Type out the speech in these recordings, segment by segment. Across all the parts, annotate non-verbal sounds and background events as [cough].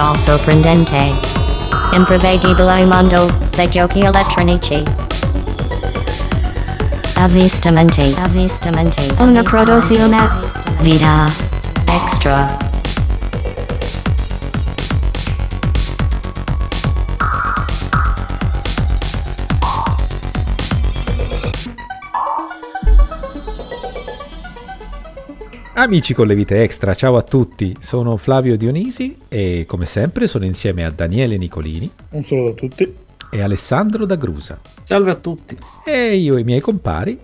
mondo sorprendente. Imprevedibile mondo dei giochi elettronici. Avvistamenti. Avvistamenti. Una produzione. Vita. Extra. Amici con le vite extra, ciao a tutti, sono Flavio Dionisi e come sempre sono insieme a Daniele Nicolini. Un saluto a tutti. E Alessandro D'Agrusa. Salve a tutti. E io e i miei compari,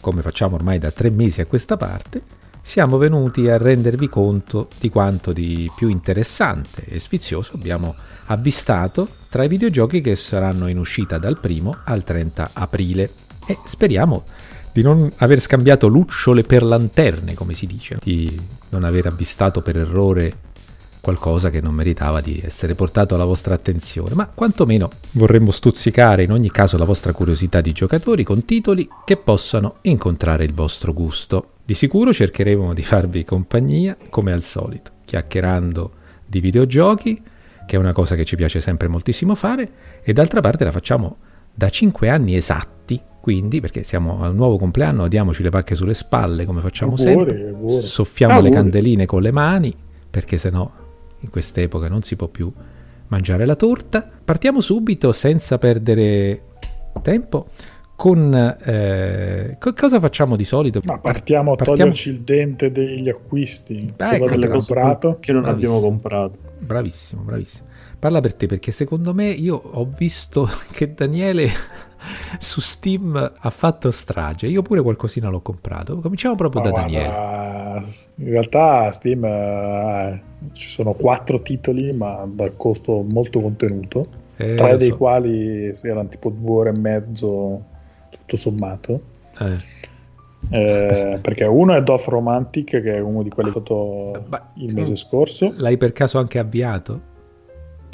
come facciamo ormai da tre mesi a questa parte, siamo venuti a rendervi conto di quanto di più interessante e sfizioso abbiamo avvistato tra i videogiochi che saranno in uscita dal 1 al 30 aprile e speriamo di non aver scambiato lucciole per lanterne, come si dice, di non aver avvistato per errore qualcosa che non meritava di essere portato alla vostra attenzione, ma quantomeno vorremmo stuzzicare in ogni caso la vostra curiosità di giocatori con titoli che possano incontrare il vostro gusto. Di sicuro cercheremo di farvi compagnia, come al solito, chiacchierando di videogiochi, che è una cosa che ci piace sempre moltissimo fare, e d'altra parte la facciamo da 5 anni esatti quindi, perché siamo al nuovo compleanno, diamoci le pacche sulle spalle come facciamo auguri, sempre, soffiamo auguri. le candeline con le mani, perché sennò in quest'epoca non si può più mangiare la torta. Partiamo subito senza perdere tempo con eh, cosa facciamo di solito? Ma partiamo a partiamo... toglierci il dente degli acquisti Beh, che, ecco, comprato. che non bravissimo. abbiamo comprato. Bravissimo, bravissimo. Parla per te perché secondo me io ho visto [laughs] che Daniele [laughs] su Steam ha fatto strage. Io pure qualcosina l'ho comprato. Cominciamo proprio Ma da guarda, Daniele. In realtà Steam eh, ci sono quattro titoli, ma dal costo molto contenuto. Eh, tre dei so. quali erano tipo due ore e mezzo tutto sommato. Eh. Eh, perché uno è Doth Romantic, che è uno di quelli che ho fatto il mese scorso. L'hai per caso anche avviato?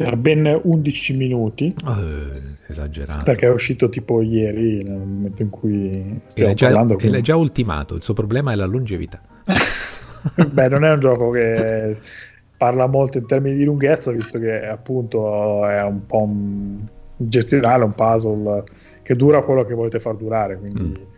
Per ben 11 minuti. Uh, esagerato. Perché è uscito tipo ieri, nel momento in cui stiamo e già, parlando. Quindi... E l'hai già ultimato, il suo problema è la longevità. [laughs] Beh, non è un gioco che parla molto in termini di lunghezza, visto che appunto è un po' un gestionale, un puzzle che dura quello che volete far durare, quindi... Mm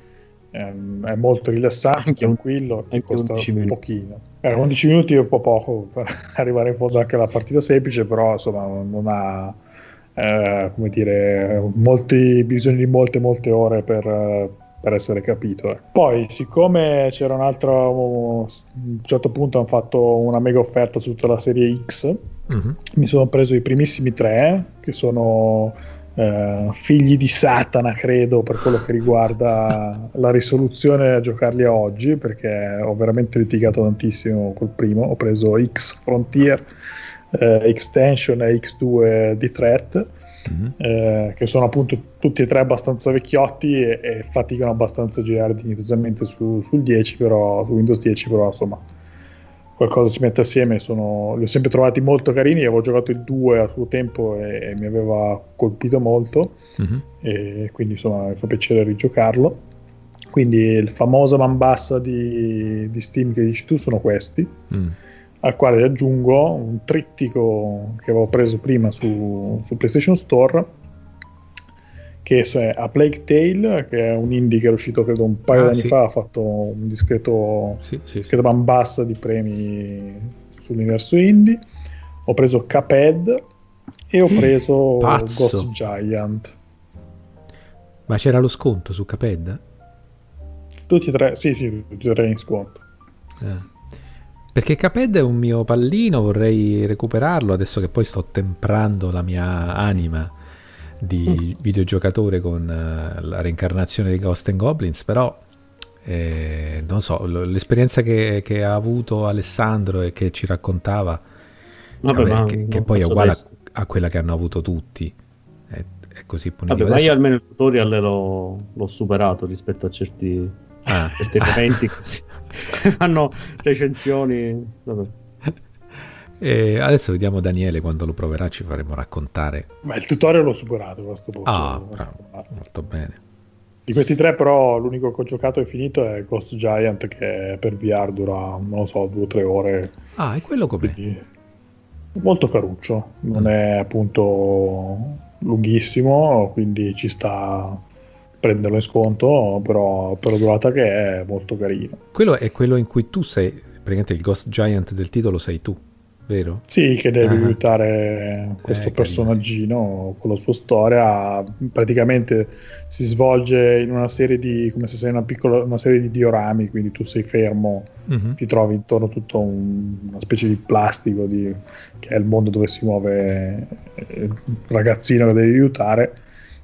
Ehm, è molto rilassante, tranquillo e costa un pochino. Eh, 11 minuti è un po' poco per [laughs] arrivare in fondo anche alla partita semplice, però insomma non ha eh, come dire, molti, bisogno di molte molte ore per, per essere capito. Eh. Poi, siccome c'era un altro, a un certo punto hanno fatto una mega offerta su tutta la serie X, uh-huh. mi sono preso i primissimi tre, che sono eh, figli di Satana, credo, per quello che riguarda la risoluzione a giocarli a oggi, perché ho veramente litigato tantissimo col primo. Ho preso X Frontier, eh, Extension e X2 di Threat. Mm-hmm. Eh, che sono appunto tutti e tre abbastanza vecchiotti e, e faticano abbastanza a girare dignitosamente su, sul 10 però su Windows 10 però insomma qualcosa si mette assieme, sono, li ho sempre trovati molto carini, avevo giocato il 2 a suo tempo e, e mi aveva colpito molto, uh-huh. e quindi insomma mi fa piacere rigiocarlo. Quindi il famoso man bassa di, di, Steam che dici tu sono questi, mm. al quale aggiungo un trittico che avevo preso prima su, su PlayStation Store che è A Plague Tale, che è un indie che è uscito credo un paio ah, di anni sì. fa, ha fatto un discreto, sì, sì, discreto bambassa di premi sull'universo indie. Ho preso Cuphead e ho preso Pazzo. Ghost Giant. Ma c'era lo sconto su Cuphead? Tutti e tre, sì, sì, tutti e tre in sconto. Eh. Perché Caped è un mio pallino, vorrei recuperarlo adesso che poi sto temprando la mia anima di mm. videogiocatore con uh, la reincarnazione di Ghost and Goblins, però eh, non so, l'esperienza che, che, ha avuto Alessandro e che ci raccontava, Vabbè, vabbè, che, che poi è uguale a, a, quella che hanno avuto tutti, è, è così punitivo. Vabbè, ma io almeno il tutorial l'ho, l'ho superato rispetto a certi, ah. certi [laughs] eventi che [laughs] fanno recensioni. Vabbè. E adesso vediamo Daniele quando lo proverà, ci faremo raccontare. Ma il tutorial l'ho superato questo punto. Ah, bravo, molto bene. Di questi tre, però, l'unico che ho giocato e finito è Ghost Giant, che per VR dura, non lo so, due o tre ore. Ah, è quello com'è? Quindi... Molto caruccio, non mm. è appunto lunghissimo, quindi ci sta prenderlo in sconto, però per la durata che è molto carino. Quello è quello in cui tu sei, praticamente il Ghost Giant del titolo sei tu vero? Sì, che deve uh-huh. aiutare questo eh, personaggino con la sua storia. Praticamente si svolge in una serie di, come se sei una piccola, una serie di diorami, quindi tu sei fermo, uh-huh. ti trovi intorno a tutto un, una specie di plastico di, che è il mondo dove si muove il ragazzino che devi aiutare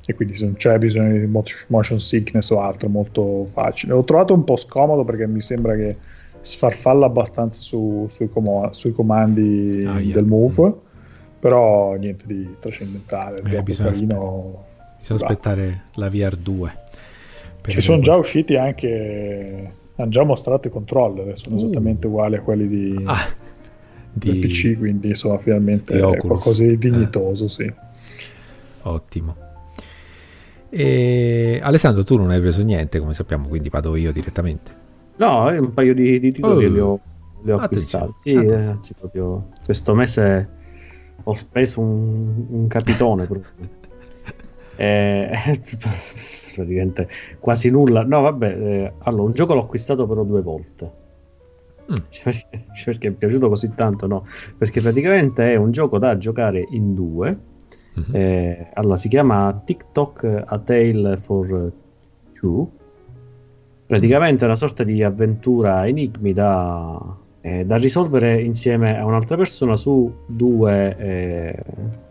e quindi se non c'è bisogno di motion sickness o altro molto facile. L'ho trovato un po' scomodo perché mi sembra che sfarfalla abbastanza su, sui, com- sui, comandi ah, yeah. del move, però niente di trascendentale. Eh, bisogna, carino, bisogna aspettare la VR2. Ci sono già usciti anche, hanno già mostrato i controller, sono uh. esattamente uguali a quelli di, ah, di... PC, quindi insomma finalmente qualcosa di dignitoso, eh. sì. Ottimo. E Alessandro, tu non hai preso niente, come sappiamo, quindi vado io direttamente. No, un paio di, di titoli oh. li ho, li ho acquistati. Sì, eh, proprio, questo mese ho speso un, un capitone proprio. [laughs] eh, praticamente quasi nulla. No, vabbè, eh, allora, un gioco l'ho acquistato però due volte. Mm. [laughs] Perché, perché, è piaciuto così tanto, no? Perché praticamente è un gioco da giocare in due. Mm-hmm. Eh, allora, si chiama TikTok A Tale for Two praticamente è una sorta di avventura enigmi da, eh, da risolvere insieme a un'altra persona su due eh,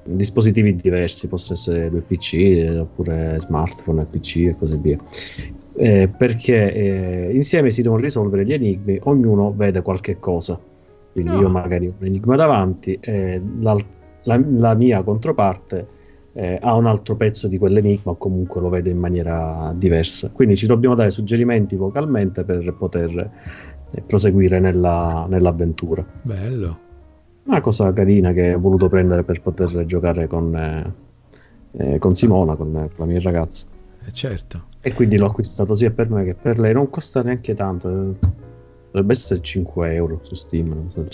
dispositivi diversi, possono essere due PC eh, oppure smartphone e PC e così via. Eh, perché eh, insieme si devono risolvere gli enigmi, ognuno vede qualche cosa. Quindi no. io magari ho un enigma davanti e la, la, la mia controparte eh, ha un altro pezzo di quell'enigma o comunque lo vede in maniera diversa. Quindi ci dobbiamo dare suggerimenti vocalmente per poter eh, proseguire nella, nell'avventura. Bello. Una cosa carina che ho voluto prendere per poter giocare con, eh, eh con Simona, con, con, la mia ragazza. Eh, certo. E quindi l'ho acquistato sia per me che per lei. Non costa neanche tanto dovrebbe essere 5 euro su Steam, non so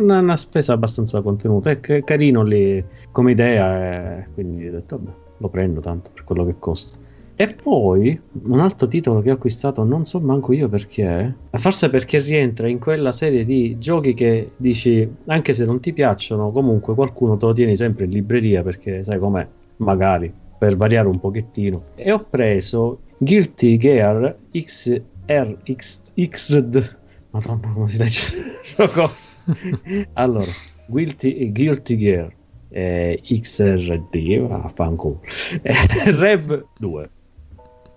una, una, spesa abbastanza contenuta, è c- carino lì come idea, eh, quindi ho detto vabbè, lo prendo tanto per quello che costa. E poi un altro titolo che ho acquistato, non so manco io perché, forse perché rientra in quella serie di giochi che dici, anche se non ti piacciono, comunque qualcuno te lo tieni sempre in libreria perché sai com'è, magari, per variare un pochettino. E ho preso Guilty Gear XRX Xrd Madonna, come si legge [laughs] questa cosa? allora, Guilty, Guilty Gear eh, XRD, vaffanculo. Eh, Rev 2.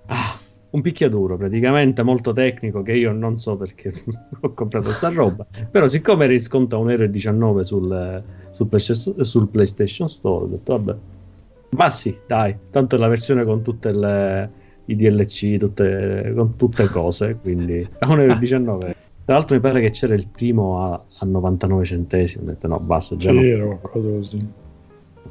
Ah, un picchiaduro praticamente molto tecnico che io non so perché [laughs] ho comprato sta roba però siccome risconta 1,19 euro sul, sul, sul, PlayStation Store ho detto vabbè ma sì dai tanto è la versione con tutte le i DLC tutte, con tutte cose quindi a 1,19 euro tra l'altro mi pare che c'era il primo a, a 99 centesimi. Ho detto no, basta. Già sì, no. era qualcosa così.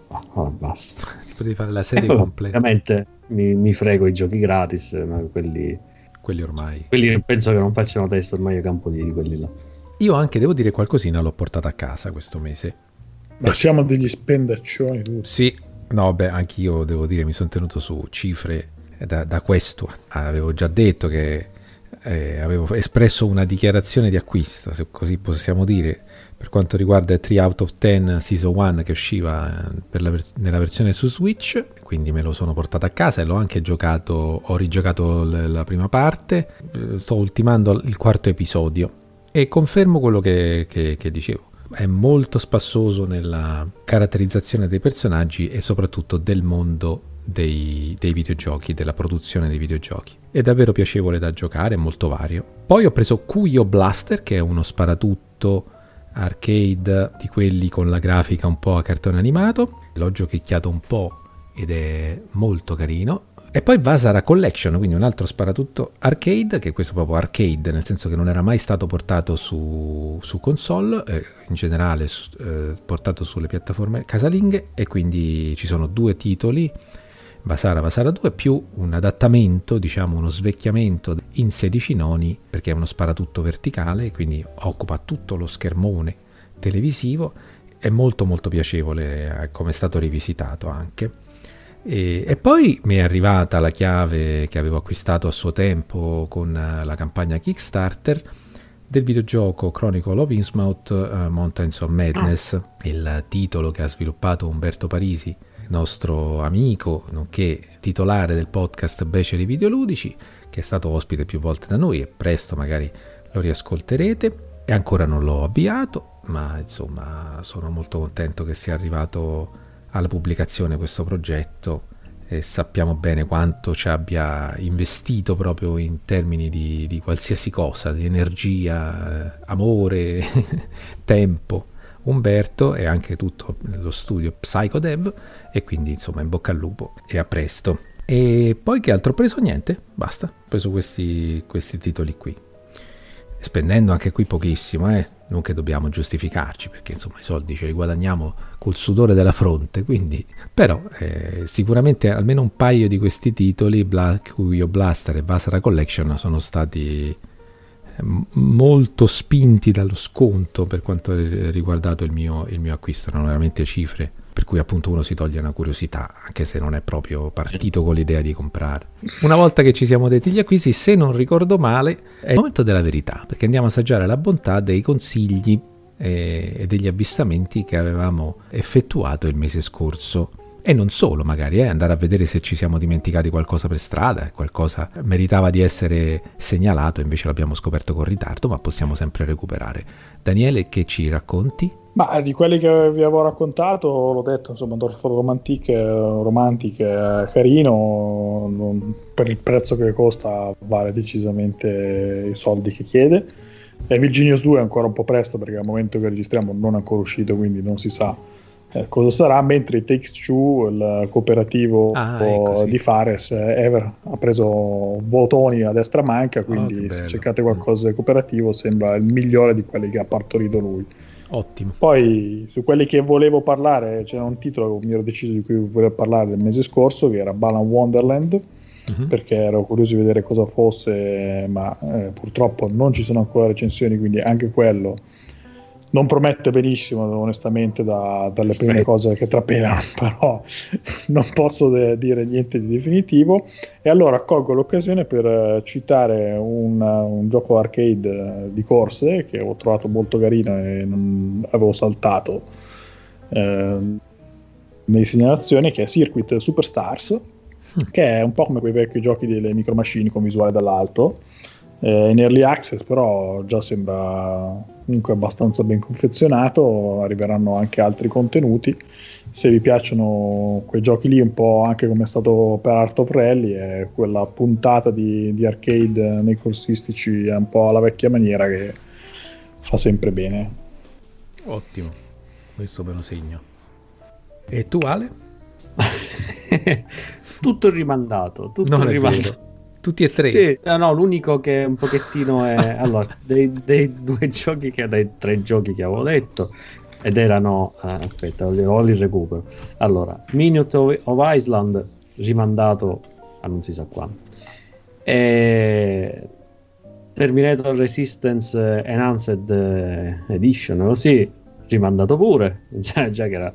Ah, basta. [laughs] Potevi fare la serie completa. Ovviamente mi, mi, frego i giochi gratis, ma quelli... Quelli ormai. Quelli penso che non facciano test ormai a campo di, di quelli là. Io anche devo dire qualcosina l'ho portata a casa questo mese. Ma siamo degli spendaccioni tutti. Sì, no, beh, anch'io devo dire mi sono tenuto su cifre da, da questo. Avevo già detto che eh, avevo espresso una dichiarazione di acquisto, se così possiamo dire, per quanto riguarda 3 out of 10 Season 1 che usciva eh, vers- nella versione su Switch, quindi me lo sono portato a casa e l'ho anche giocato, ho rigiocato l- la prima parte, sto ultimando il quarto episodio e confermo quello che, che, che dicevo. È molto spassoso nella caratterizzazione dei personaggi e soprattutto del mondo dei, dei, videogiochi, della produzione dei videogiochi. È davvero piacevole da giocare, è molto vario. Poi ho preso Kuyo Blaster, che è uno sparatutto arcade di quelli con la grafica un po' a cartone animato. L'ho giochicchiato un po' ed è molto carino. E poi Vasara Collection, quindi un altro sparatutto arcade, che è questo proprio arcade, nel senso che non era mai stato portato su, su console, eh, in generale eh, portato sulle piattaforme casalinghe, e quindi ci sono due titoli Vasara Vasara 2 più un adattamento, diciamo uno svecchiamento in 16 noni perché è uno sparatutto verticale, quindi occupa tutto lo schermone televisivo è molto molto piacevole eh, come è stato rivisitato anche. E, e, poi mi è arrivata la chiave che avevo acquistato a suo tempo con uh, la campagna Kickstarter del videogioco Chronicle of Innsmouth uh, Mountains of Madness, ah. il titolo che ha sviluppato Umberto Parisi, nostro amico, nonché titolare del podcast Beceri Videoludici, che è stato ospite più volte da noi e presto magari lo riascolterete. E ancora non l'ho avviato, ma insomma sono molto contento che sia arrivato alla pubblicazione questo progetto e sappiamo bene quanto ci abbia investito proprio in termini di, di qualsiasi cosa, di energia, eh, amore, [laughs] tempo. Umberto e anche tutto lo studio Psychodev e quindi insomma in bocca al lupo e a presto. E poi che altro ho preso? Niente, basta, ho preso questi, questi titoli qui spendendo anche qui pochissimo, eh? non che dobbiamo giustificarci, perché insomma i soldi ce li guadagniamo col sudore della fronte, quindi però eh, sicuramente almeno un paio di questi titoli, Black Widow Blaster e Vasara Collection, sono stati molto spinti dallo sconto per quanto riguardato il mio, il mio acquisto, erano veramente cifre per cui appunto uno si toglie una curiosità, anche se non è proprio partito con l'idea di comprare. Una volta che ci siamo detti gli acquisti, se non ricordo male, è il momento della verità, perché andiamo a assaggiare la bontà dei consigli eh, e degli avvistamenti che avevamo effettuato il mese scorso. E non solo, magari, eh, andare a vedere se ci siamo dimenticati qualcosa per strada, qualcosa meritava di essere segnalato, invece l'abbiamo scoperto con ritardo, ma possiamo sempre recuperare. Daniele, che ci racconti? Ma di quelli che vi avevo raccontato, l'ho detto, insomma, Dorf Romantic, Romantic è carino, non, per il prezzo che costa vale decisamente i soldi che chiede. E Virginius 2 è ancora un po' presto perché al momento che registriamo non è ancora uscito, quindi non si sa eh, cosa sarà, mentre i Takes Two, il cooperativo ah, ecco, sì. di Fares, Ever ha preso votoni a destra manca, quindi oh, se cercate qualcosa di cooperativo sembra il migliore di quelli che ha partorito lui. Ottimo. Poi su quelli che volevo parlare c'era un titolo che mi ero deciso di cui volevo parlare il mese scorso che era Balan Wonderland uh-huh. perché ero curioso di vedere cosa fosse ma eh, purtroppo non ci sono ancora recensioni quindi anche quello non promette benissimo onestamente da, dalle prime sì. cose che trapelano [laughs] però non posso de- dire niente di definitivo e allora colgo l'occasione per uh, citare un, un, gioco arcade uh, di corse che ho trovato molto carino e non avevo saltato ehm, nelle segnalazioni che è Circuit Superstars mm. che è un po' come quei vecchi giochi delle micro machine con visuale dall'alto eh, in early access però già sembra comunque abbastanza ben confezionato arriveranno anche altri contenuti. Se vi piacciono quei giochi lì un po' anche come è stato per Art of Rally è quella puntata di, di arcade nei corsistici è un po' alla vecchia maniera che fa sempre bene. Ottimo questo me lo segno. E tu Ale? [laughs] tutto rimandato tutto non rimandato tutti e tre? Sì, no, l'unico che un pochettino è... [laughs] allora, dei, dei, due giochi che... dei tre giochi che avevo detto, ed erano... Eh, aspetta, ho il recupero. Allora, Minute of Iceland, rimandato a non si sa quanto. E... Terminator Resistance Enhanced Edition, così, rimandato pure. [laughs] Già, già, che era,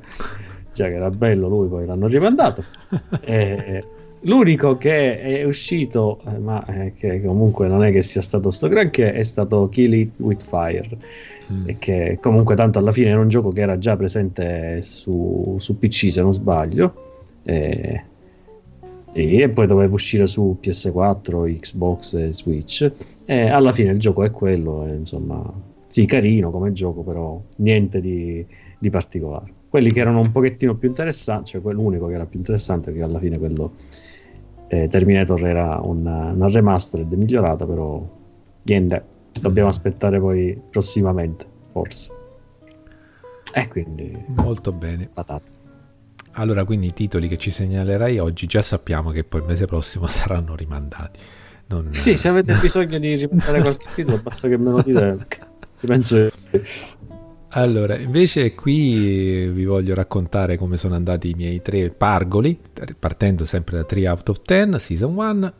già che era bello lui, poi l'hanno rimandato. [laughs] e L'unico che è uscito, eh, ma eh, che comunque non è che sia stato sto granché, è stato Kill It With Fire. Mm. Che comunque tanto alla fine era un gioco che era già presente su, su PC se non sbaglio. E, e poi doveva uscire su PS4, Xbox e Switch. E alla fine il gioco è quello, e, insomma, sì, carino come gioco, però niente di, di particolare. Quelli che erano un pochettino più interessanti, cioè l'unico che era più interessante, che alla fine quello eh, Terminator era una, una remastered migliorata, però niente, dobbiamo aspettare poi prossimamente, forse. E quindi... Molto bene. Patate. Allora, quindi i titoli che ci segnalerai oggi già sappiamo che poi il mese prossimo [laughs] saranno rimandati. Non... Sì, se avete bisogno di rimandare qualche titolo, basta che me lo dite. [laughs] Penso allora, invece qui vi voglio raccontare come sono andati i miei tre pargoli, partendo sempre da 3 out of 10, season 1.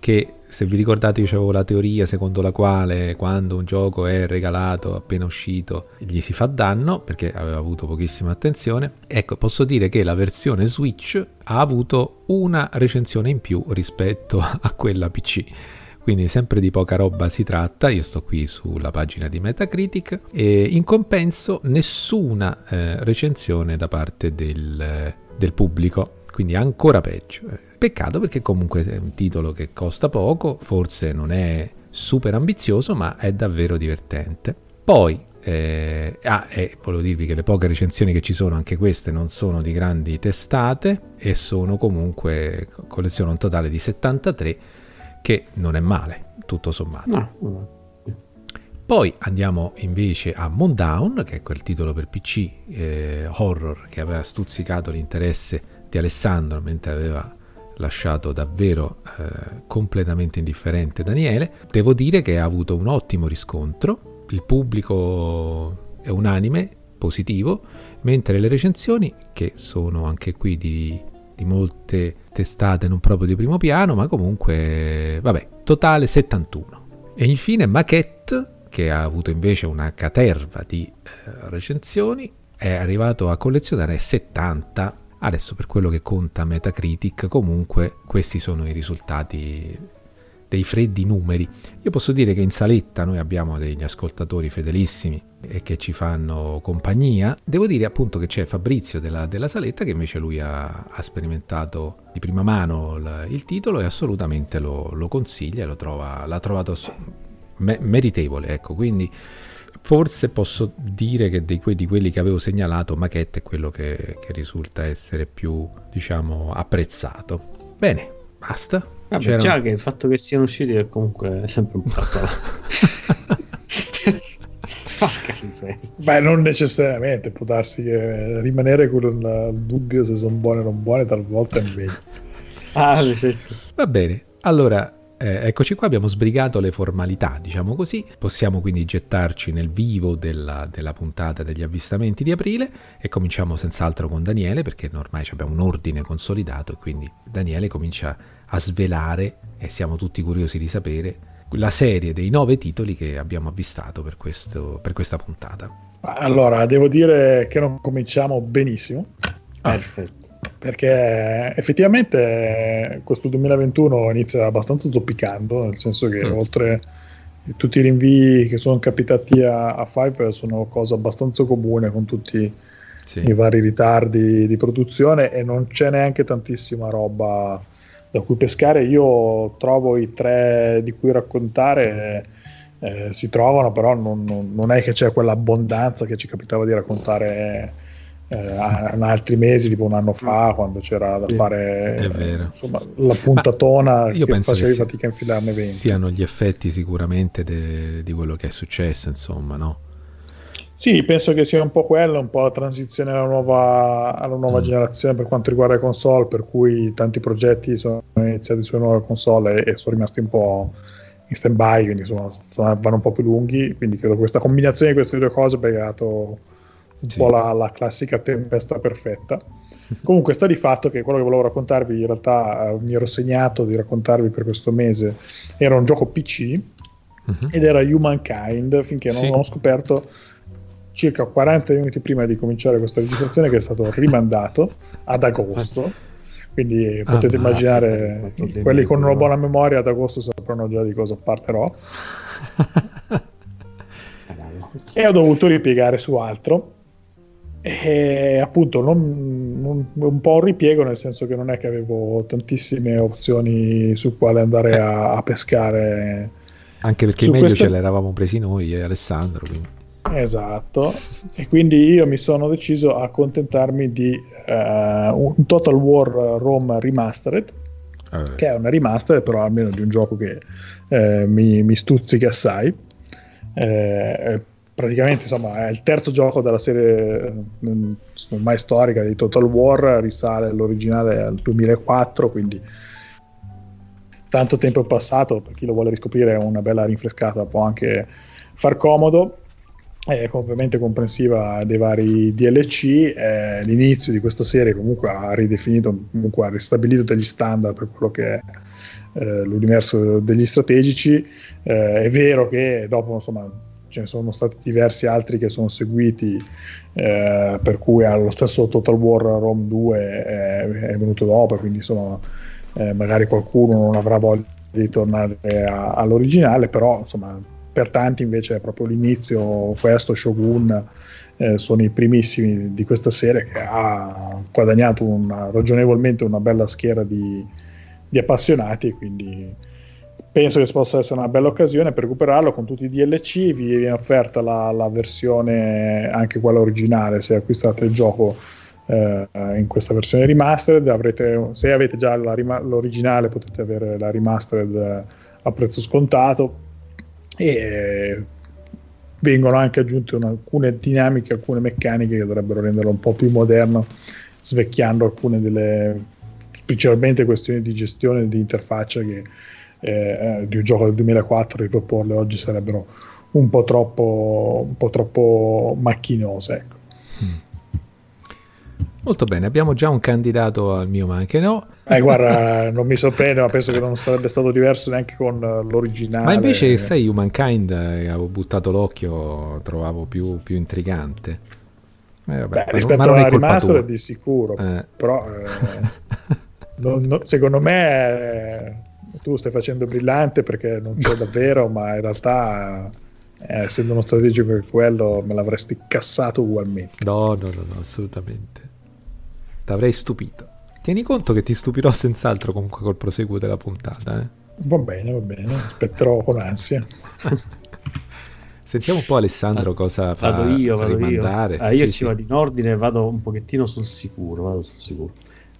che se vi ricordate io avevo la teoria secondo la quale quando un gioco è regalato appena uscito gli si fa danno perché aveva avuto pochissima attenzione. Ecco, posso dire che la versione Switch ha avuto una recensione in più rispetto [laughs] a quella PC. Quindi sempre di poca roba si tratta, io sto qui sulla pagina di Metacritic e in compenso nessuna eh, recensione da parte del, del pubblico, quindi ancora peggio. Peccato perché comunque è un titolo che costa poco, forse non è super ambizioso, ma è davvero divertente. Poi, eh, ah, e volevo dirvi che le poche recensioni che ci sono, anche queste, non sono di grandi testate e sono comunque, collezione un totale di 73, che non è male, tutto sommato. No. Poi andiamo invece a Mondown, che è quel titolo per PC eh, horror che aveva stuzzicato l'interesse di Alessandro mentre aveva lasciato davvero eh, completamente indifferente Daniele. Devo dire che ha avuto un ottimo riscontro, il pubblico è unanime, positivo, mentre le recensioni, che sono anche qui di, di molte testate non proprio di primo piano, ma comunque, vabbè, totale 71. E infine Maquette, che ha avuto invece una caterva di eh, recensioni, è arrivato a collezionare 70 Adesso per quello che conta Metacritic, comunque questi sono i risultati dei freddi numeri. Io posso dire che in saletta noi abbiamo degli ascoltatori fedelissimi e che ci fanno compagnia. Devo dire appunto che c'è Fabrizio della, della saletta che invece lui ha, ha sperimentato di prima mano il, il titolo e assolutamente lo, lo consiglia, lo trova, l'ha trovato me, meritevole. Ecco, quindi Forse posso dire che di, que- di, quelli che avevo segnalato, Maquette è quello che, che risulta essere più, diciamo, apprezzato. Bene, basta. Vabbè, C'era... già che il fatto che siano usciti è comunque sempre un passo [laughs] Beh, non necessariamente, può darsi che rimanere con il dubbio se sono buone o non buone talvolta è meglio. ah, certo. Va bene, allora eh, eccoci qua, abbiamo sbrigato le formalità, diciamo così. Possiamo quindi gettarci nel vivo della, della, puntata degli avvistamenti di aprile e cominciamo senz'altro con Daniele perché ormai abbiamo un ordine consolidato e quindi Daniele comincia a svelare e siamo tutti curiosi di sapere la serie dei nove titoli che abbiamo avvistato per, questo, per questa puntata. Allora, devo dire che non cominciamo benissimo. Ah. Perfetto perché effettivamente questo 2021 inizia abbastanza zoppicando, nel senso che mm. oltre tutti i rinvii che sono capitati a, a Five sono cosa abbastanza comune con tutti sì. i vari ritardi di produzione e non c'è neanche tantissima roba da cui pescare. Io trovo i tre di cui raccontare. Eh, si trovano, però non, non, non, è che c'è quell'abbondanza che ci capitava di raccontare eh, in altri mesi, tipo un anno fa, mm. quando c'era da fare insomma, la puntatona Ma io che penso facevi che fatica a infilarne 20. Siano gli effetti sicuramente de, di quello che è successo, insomma, no? Sì, penso che sia un po' quello, un po' la transizione alla nuova, alla nuova mm. generazione per quanto riguarda le console, per cui tanti progetti sono iniziati sulle nuove console e, e sono rimasti un po' in stand by, quindi sono, sono, vanno un po' più lunghi, quindi credo che questa combinazione di queste due cose abbia creato un sì. po' la, la, classica tempesta perfetta. [laughs] Comunque sta di fatto che quello che volevo raccontarvi, in realtà eh, mi ero segnato di raccontarvi per questo mese, era un gioco PC uh-huh. Mhm. ed era Humankind, finché non sì. ho scoperto circa 40 minuti prima di cominciare questa registrazione che è stato rimandato ad agosto. Quindi ah, potete immaginare, quelli con una buona memoria ad agosto sapranno già di cosa parlerò. [laughs] e ho dovuto ripiegare su altro e appunto non, non, un po' un ripiego nel senso che non è che avevo tantissime opzioni su quale andare a, a pescare anche perché meglio queste... ce l'eravamo presi noi e Alessandro quindi. Esatto. E quindi io mi sono deciso a accontentarmi di uh, un Total War Rome Remastered eh. che è una remastered però almeno di un gioco che eh, mi, mi, stuzzica assai. Eh, praticamente insomma è il terzo gioco della serie mm, ormai storica di Total War risale all'originale al 2004 quindi tanto tempo è passato per chi lo vuole riscoprire una bella rinfrescata può anche far comodo è ovviamente comprensiva dei vari DLC eh, l'inizio di questa serie comunque ha ridefinito comunque ha ristabilito degli standard per quello che è eh, l'universo degli strategici. Eh, è vero che dopo insomma, ce ne sono stati diversi altri che sono seguiti, eh, per cui lo stesso Total War Rome 2 è, è venuto dopo, quindi insomma, eh, magari qualcuno non avrà voglia di tornare a, all'originale, però insomma, per tanti invece è proprio l'inizio, questo Shogun eh, sono i primissimi di questa serie che ha guadagnato una, ragionevolmente una bella schiera di, di appassionati, quindi penso che possa essere una bella occasione per recuperarlo con tutti i DLC. Vi viene offerta la, la versione, anche quella originale, se acquistate il gioco eh, in questa versione remastered. Avrete, se avete già la, l'originale, potete avere la remastered a prezzo scontato. E vengono anche aggiunte alcune dinamiche, alcune meccaniche che dovrebbero renderlo un po' più moderno, svecchiando alcune delle specialmente questioni di gestione di interfaccia che eh, di un gioco del 2004 riproporle oggi sarebbero un po' troppo, un po troppo macchinose. Ecco. Mm. Molto bene, abbiamo già un candidato al mio ma anche no. Eh, guarda, non mi sorprende, ma penso che non sarebbe stato diverso neanche con l'originale. Ma invece, sai, Humankind, eh, avevo buttato l'occhio, trovavo più, più intrigante. Eh, vabbè, Beh, rispetto alla remaster di sicuro, eh. però eh, [laughs] non, non, secondo me tu stai facendo brillante perché non c'è davvero, ma in realtà eh, essendo uno strategico che quello me l'avresti cassato ugualmente. No, no, no, no assolutamente. T'avrei stupito. Tieni conto che ti stupirò senz'altro comunque col proseguo della puntata. Eh? Va bene, va bene, aspetterò con ansia. [laughs] Sentiamo un po' Alessandro cosa fa vado io, vado rimandare. Io, ah, io sì, ci sì. vado in ordine vado un pochettino sul sicuro, vado sul sicuro.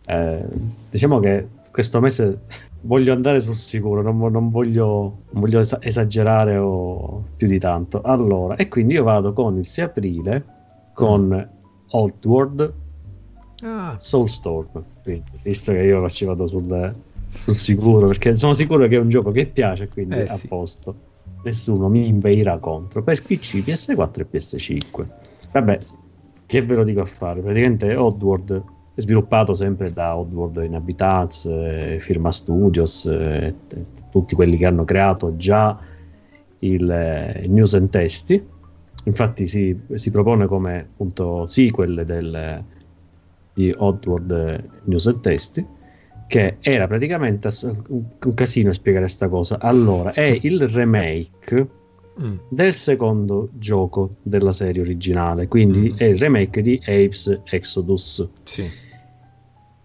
Eh, diciamo che questo mese voglio andare sul sicuro, non, non, voglio, non voglio, esagerare o più di tanto. Allora, e quindi io vado con il 6 aprile con mm. Outward ah. Soulstorm. Quindi, visto che io ci vado sul, sul, sicuro, perché sono sicuro che è un gioco che piace, quindi eh, a sì. posto. Nessuno mi inveirà contro per PC, PS4 e PS5. Vabbè, che ve lo dico a fare? Praticamente Oddworld è sviluppato sempre da Oddworld Inhabitants, eh, Firma Studios, eh, tutti quelli che hanno creato già il eh, News and Testi. Infatti si, si, propone come appunto sequel del, di Oddworld News and Testi, che era praticamente un, casino spiegare questa cosa. Allora, è il remake mm. del secondo gioco della serie originale, quindi mm. è il remake di Apes Exodus. Sì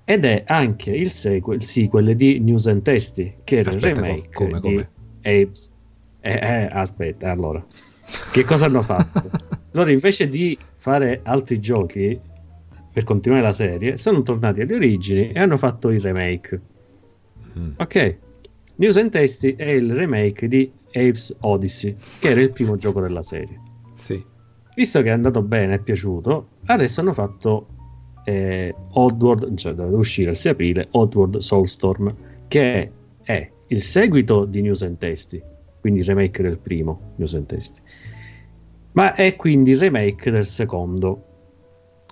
ed è anche il sequel, il sequel di News and Testy che era aspetta, il remake come, come? di Apes eh, eh, aspetta allora che cosa hanno fatto? [laughs] loro invece di fare altri giochi per continuare la serie sono tornati alle origini e hanno fatto il remake. Mm. ok. News and Testy è il remake di Apes Odyssey che era il primo gioco della serie. Sì. Visto che è andato bene è piaciuto adesso hanno fatto eh, Oddworld, cioè doveva uscire il 6 aprile, Oddworld Soulstorm, che è il seguito di News and Tasty, quindi il remake del primo News and Tasty, ma è quindi il remake del secondo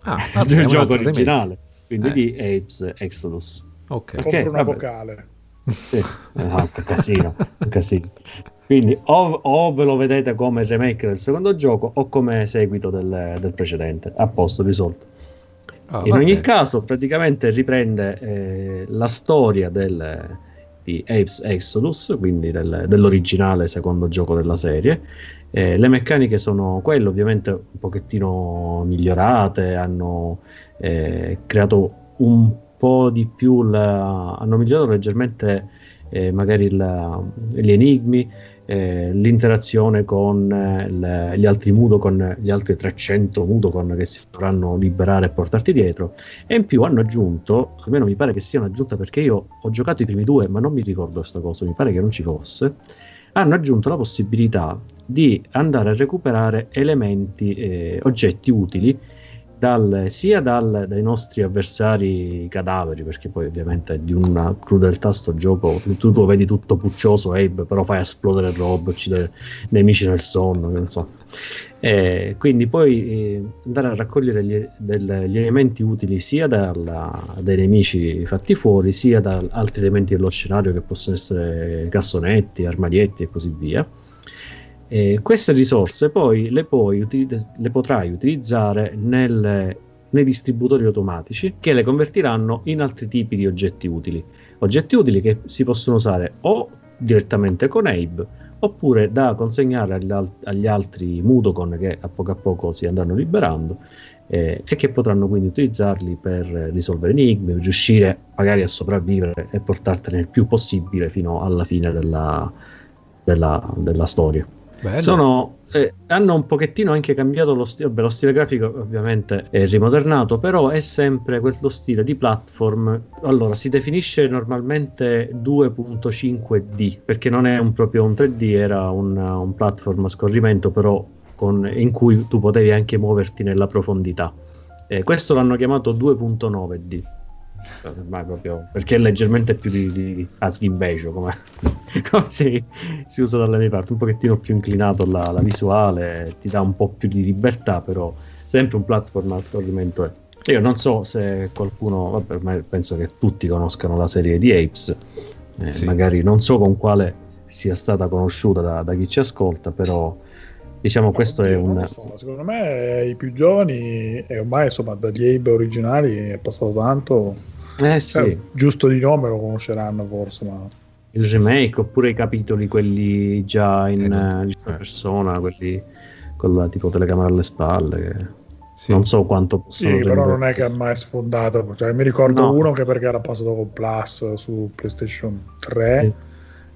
ah, del gioco originale, remake. quindi eh. di Apes Exodus. Ok, okay una vabbè. vocale. Sì, ah, che casino, un casino. Quindi o, o, ve lo vedete come remake del secondo gioco o come seguito del, del precedente. A posto, risolto. Oh, in ogni caso, praticamente riprende eh, la storia del, di Apes Exodus, quindi del, dell'originale secondo gioco della serie. Eh, le meccaniche sono quelle, ovviamente un pochettino migliorate, hanno eh, creato un po' di più, la, hanno migliorato leggermente eh, magari la, gli enigmi, eh, l'interazione con eh, le, gli altri Mudo, con gli altri 300 Mudokon che si dovranno liberare e portarti dietro. E in più hanno aggiunto, almeno mi pare che siano aggiunta perché io ho giocato i primi due, ma non mi ricordo questa cosa, mi pare che non ci fosse. Hanno aggiunto la possibilità di andare a recuperare elementi, eh, oggetti utili dal, sia dal, dai nostri avversari cadaveri, perché poi ovviamente è di una crudeltà sto gioco, tu lo vedi tutto puccioso, Abe, però fai esplodere rob, uccide nemici nel sonno, non so. Eh, quindi poi eh, andare a raccogliere gli, del, gli elementi utili sia dalla, dai nemici fatti fuori, sia da altri elementi dello scenario che possono essere cassonetti, armadietti e così via eh, queste risorse poi le, puoi, le potrai utilizzare nel, nei distributori automatici che le convertiranno in altri tipi di oggetti utili. Oggetti utili che si possono usare o direttamente con Abe oppure da consegnare agli, altri Mudokon che a poco a poco si andranno liberando eh, e che potranno quindi utilizzarli per risolvere enigmi, riuscire magari a sopravvivere e portartene il più possibile fino alla fine della, della, della storia. Sono, eh, hanno un pochettino anche cambiato lo stile, lo stile grafico ovviamente è rimodernato, però è sempre quello stile di platform. Allora, si definisce normalmente 2.5D, perché non è un, proprio un 3D, era un, un platform a scorrimento, però con, in cui tu potevi anche muoverti nella profondità. Eh, questo l'hanno chiamato 2.9D ormai proprio perché è leggermente più di, di Asghimbejo come, [laughs] come si, si, usa dalle mie parti un pochettino più inclinato alla, alla, visuale ti dà un po' più di libertà però sempre un platform a scorrimento è io non so se qualcuno vabbè, ormai penso che tutti conoscano la serie di Apes eh, sì. magari non so con quale sia stata conosciuta da, da chi ci ascolta però diciamo no, questo è un so. secondo me i più giovani e ormai insomma dagli Abe originali è passato tanto eh sì. Cioè, giusto di nome lo conosceranno forse, ma... Il remake oppure i capitoli, quelli già in eh, eh. persona, quelli con la tipo telecamera alle spalle. Che... Sì. Non so quanto possono Sì, però non è che ha mai sfondato. Cioè, mi ricordo no. uno che perché era passato con Plus su PlayStation 3, sì.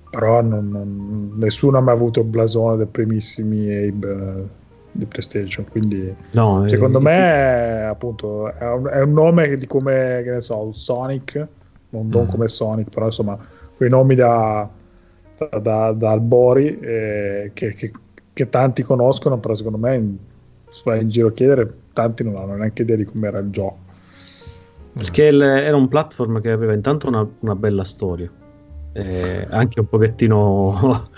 però non, non, nessuno ha mai avuto il blasone dei primissimi Abe di PlayStation. Quindi, no, secondo è... me, appunto, è un, è un, nome di come, che ne so, Sonic, non, non mm. come Sonic, però insomma, quei nomi da, da, da, da Albori eh, che, che, che, tanti conoscono, però secondo me, se vai in giro a chiedere, tanti non hanno neanche idea di com'era il gioco. Perché il, era un platform che aveva intanto una, una bella storia, eh, anche un pochettino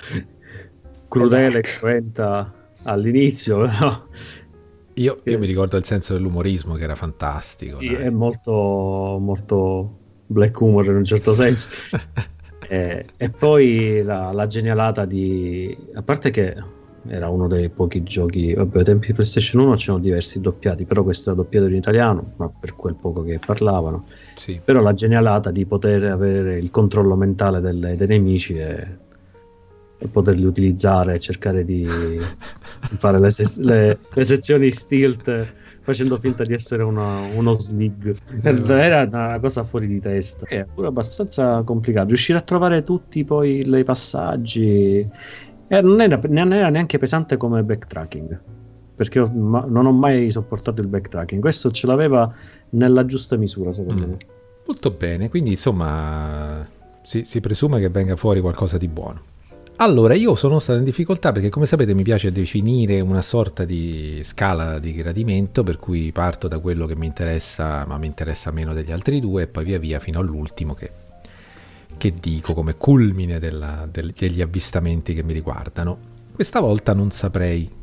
[laughs] crudele, cruenta all'inizio, [laughs] però... Io, io, mi ricordo il senso dell'umorismo che era fantastico. Sì, dai. è molto, molto black humor in un certo [laughs] senso. e, e, poi la, la, genialata di... A parte che era uno dei pochi giochi... Vabbè, ai tempi di PlayStation 1 c'erano diversi doppiati, però questo era doppiato in italiano, ma per quel poco che parlavano. Sì. Però la genialata di poter avere il controllo mentale delle, dei nemici è e poterli utilizzare e cercare di [laughs] fare le, se- le, le, sezioni stilt facendo finta di essere una, uno slig era una cosa fuori di testa. È pure abbastanza complicato. Riuscire a trovare tutti poi i passaggi eh, non, era, non, era, neanche pesante come backtracking perché ho, ma, non ho mai sopportato il backtracking. Questo ce l'aveva nella giusta misura secondo mm. me. Molto bene quindi insomma si, si presume che venga fuori qualcosa di buono allora, io sono stato in difficoltà perché come sapete mi piace definire una sorta di scala di gradimento per cui parto da quello che mi interessa ma mi interessa meno degli altri due e poi via via fino all'ultimo che, che dico come culmine della, del, degli avvistamenti che mi riguardano. Questa volta non saprei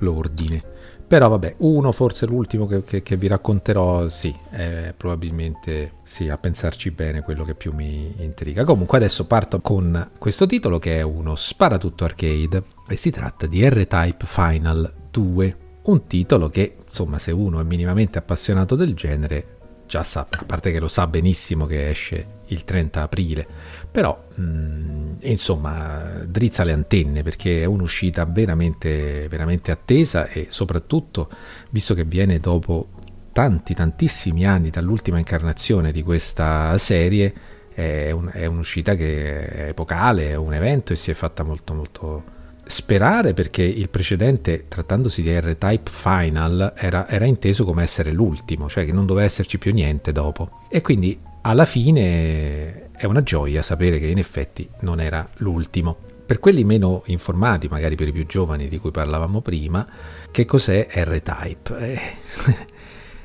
l'ordine però vabbè, uno, forse l'ultimo che, che, che vi racconterò, sì, è probabilmente sì, a pensarci bene quello che più mi intriga. Comunque adesso parto con questo titolo che è uno sparatutto arcade e si tratta di R-Type Final 2, un titolo che, insomma, se uno è minimamente appassionato del genere, già sa, a parte che lo sa benissimo che esce il 30 aprile, però mh, mm, insomma drizza le antenne perché è un'uscita veramente, veramente attesa e soprattutto visto che viene dopo tanti tantissimi anni dall'ultima incarnazione di questa serie è, un, è un'uscita che è epocale, è un evento e si è fatta molto molto sperare perché il precedente, trattandosi di R-Type Final, era, era, inteso come essere l'ultimo, cioè che non doveva esserci più niente dopo. E quindi alla fine è una gioia sapere che in effetti non era l'ultimo. Per quelli meno informati, magari per i più giovani di cui parlavamo prima, che cos'è R-Type? Eh,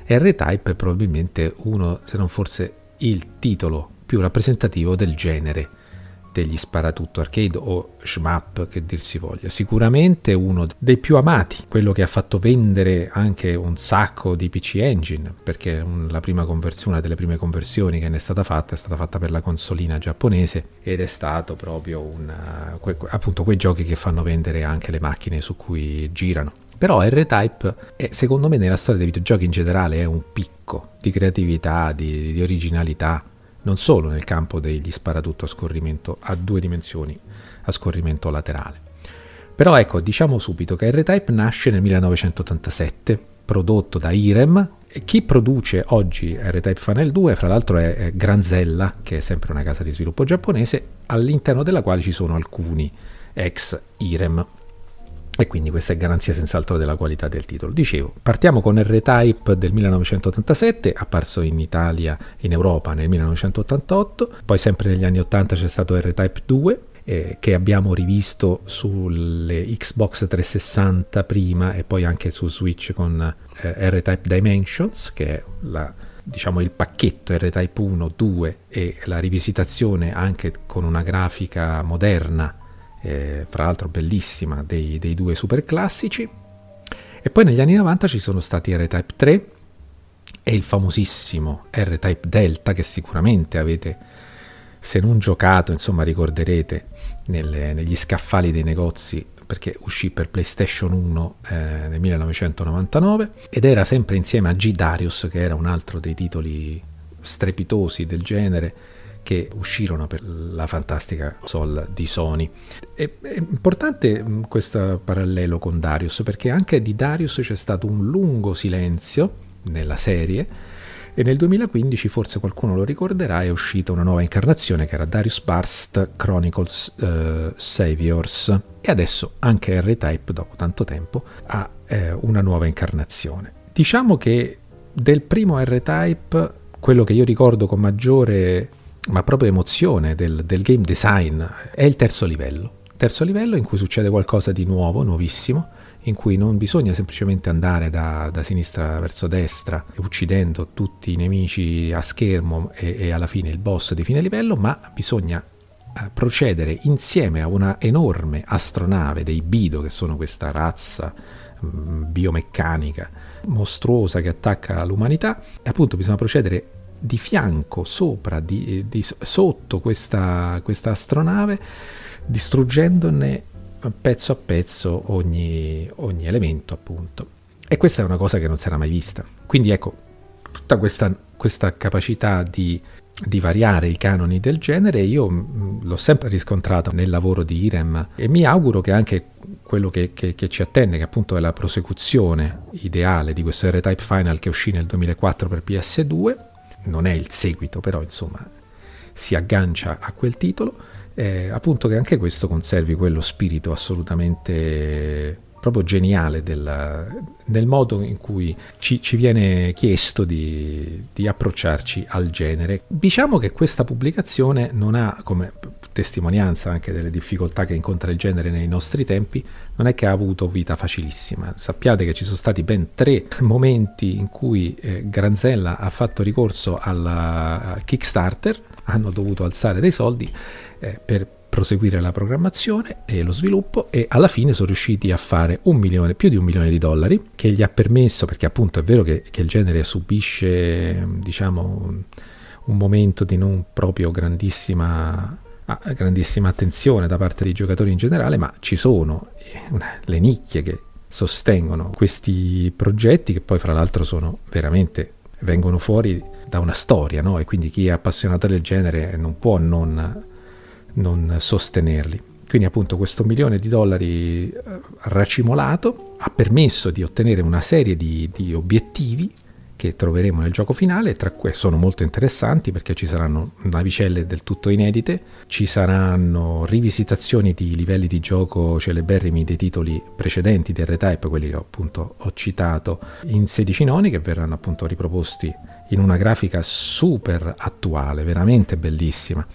[laughs] R-Type è probabilmente uno, se non forse il titolo più rappresentativo del genere degli sparatutto arcade o shmup che dir si voglia. Sicuramente uno dei più amati, quello che ha fatto vendere anche un sacco di PC Engine, perché una delle prime conversioni che ne è stata fatta è stata fatta per la consolina giapponese ed è stato proprio un, que, appunto quei giochi che fanno vendere anche le macchine su cui girano. Però R-Type, è, secondo me, nella storia dei videogiochi in generale è un picco di creatività, di, di originalità, non solo nel campo degli sparatutto a scorrimento a due dimensioni, a scorrimento laterale. Però ecco, diciamo subito che R-Type nasce nel 1987, prodotto da Irem, chi produce oggi R-Type Funnel 2, fra l'altro è Granzella, che è sempre una casa di sviluppo giapponese, all'interno della quale ci sono alcuni ex Irem e quindi questa è garanzia senz'altro della qualità del titolo. Dicevo, partiamo con R-Type del 1987, apparso in Italia e in Europa nel 1988, poi sempre negli anni 80 c'è stato R-Type 2, eh, che abbiamo rivisto sulle Xbox 360 prima e poi anche su Switch con eh, R-Type Dimensions, che è la, diciamo, il pacchetto R-Type 1, 2 e la rivisitazione anche con una grafica moderna eh, fra l'altro bellissima, dei, dei due super classici. E poi negli anni 90 ci sono stati R-Type 3 e il famosissimo R-Type Delta che sicuramente avete, se non giocato, insomma ricorderete nelle, negli scaffali dei negozi perché uscì per PlayStation 1 eh, nel 1999 ed era sempre insieme a G Darius che era un altro dei titoli strepitosi del genere che uscirono per la fantastica console di Sony. È, è importante questo parallelo con Darius perché anche di Darius c'è stato un lungo silenzio nella serie e nel 2015 forse qualcuno lo ricorderà è uscita una nuova incarnazione che era Darius Burst Chronicles uh, Saviors e adesso anche R-Type dopo tanto tempo ha eh, una nuova incarnazione. Diciamo che del primo R-Type quello che io ricordo con maggiore ma proprio emozione del, del game design, è il terzo livello. Terzo livello in cui succede qualcosa di nuovo, nuovissimo, in cui non bisogna semplicemente andare da, da, sinistra verso destra uccidendo tutti i nemici a schermo e, e alla fine il boss di fine livello, ma bisogna eh, procedere insieme a una enorme astronave dei Bido, che sono questa razza mm, biomeccanica mostruosa che attacca l'umanità, e appunto bisogna procedere di fianco, sopra, di, di, sotto questa, questa astronave, distruggendone pezzo a pezzo ogni, ogni elemento, appunto. E questa è una cosa che non si era mai vista. Quindi ecco, tutta questa, questa capacità di, di, variare i canoni del genere io mh, l'ho sempre riscontrato nel lavoro di Irem e mi auguro che anche quello che, che, che, ci attende, che appunto è la prosecuzione ideale di questo R-Type Final che uscì nel 2004 per PS2, non è il seguito, però insomma si aggancia a quel titolo, eh, appunto che anche questo conservi quello spirito assolutamente proprio geniale del, del modo in cui ci, ci viene chiesto di, di, approcciarci al genere. Diciamo che questa pubblicazione non ha, come testimonianza anche delle difficoltà che incontra il genere nei nostri tempi, non è che ha avuto vita facilissima. Sappiate che ci sono stati ben tre momenti in cui eh, Granzella ha fatto ricorso al Kickstarter, hanno dovuto alzare dei soldi eh, per proseguire la programmazione e lo sviluppo e alla fine sono riusciti a fare un milione, più di un milione di dollari che gli ha permesso, perché appunto è vero che, che il genere subisce diciamo un momento di non proprio grandissima grandissima attenzione da parte dei giocatori in generale, ma ci sono eh, le nicchie che sostengono questi progetti che poi fra l'altro sono veramente vengono fuori da una storia, no? E quindi chi è appassionato del genere non può non, non sostenerli. Quindi appunto questo milione di dollari eh, racimolato ha permesso di ottenere una serie di, di obiettivi che troveremo nel gioco finale, tra cui sono molto interessanti perché ci saranno navicelle del tutto inedite, ci saranno rivisitazioni di livelli di gioco celeberrimi dei titoli precedenti di R-Type, quelli che appunto ho citato in 16 noni, che verranno appunto riproposti in una grafica super attuale, veramente bellissima.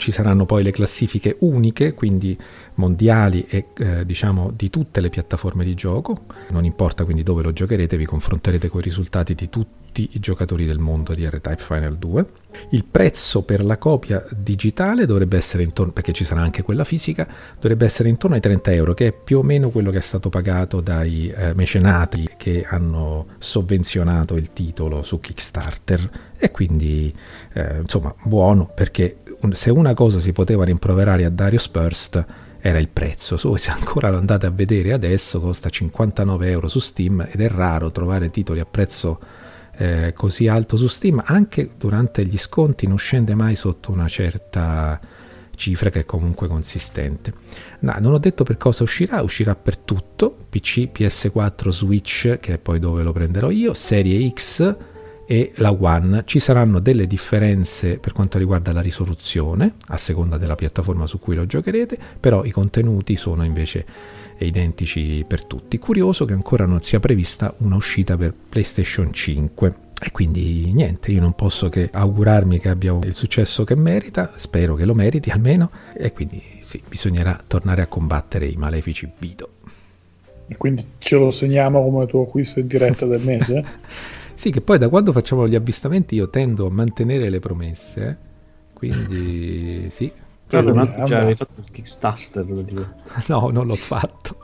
Ci saranno poi le classifiche uniche, quindi mondiali e eh, diciamo di tutte le piattaforme di gioco. Non importa quindi dove lo giocherete, vi confronterete con i risultati di tutti i giocatori del mondo di R-Type Final 2. Il prezzo per la copia digitale dovrebbe essere intorno, perché ci sarà anche quella fisica, dovrebbe essere intorno ai 30 euro, che è più o meno quello che è stato pagato dai eh, mecenati che hanno sovvenzionato il titolo su Kickstarter. E quindi, eh, insomma, buono, perché se una cosa si poteva rimproverare a Dario Spurst era il prezzo. So, se ancora lo andate a vedere adesso costa 59 euro su Steam ed è raro trovare titoli a prezzo eh, così alto su Steam. Anche durante gli sconti non scende mai sotto una certa cifra che è comunque consistente. No, non ho detto per cosa uscirà, uscirà per tutto, PC, PS4, Switch, che è poi dove lo prenderò io, Serie X, e la One ci saranno delle differenze per quanto riguarda la risoluzione a seconda della piattaforma su cui lo giocherete però i contenuti sono invece identici per tutti curioso che ancora non sia prevista una uscita per PlayStation 5 e quindi niente, io non posso che augurarmi che abbia il successo che merita, spero che lo meriti almeno, e quindi sì, bisognerà tornare a combattere i malefici Bido. E quindi ce lo segniamo come tuo acquisto in diretta del mese? [laughs] Sì, che poi da quando facciamo gli avvistamenti io tendo a mantenere le promesse, quindi sì. Però ma già avevi fatto il Kickstarter? [laughs] No, non l'ho fatto.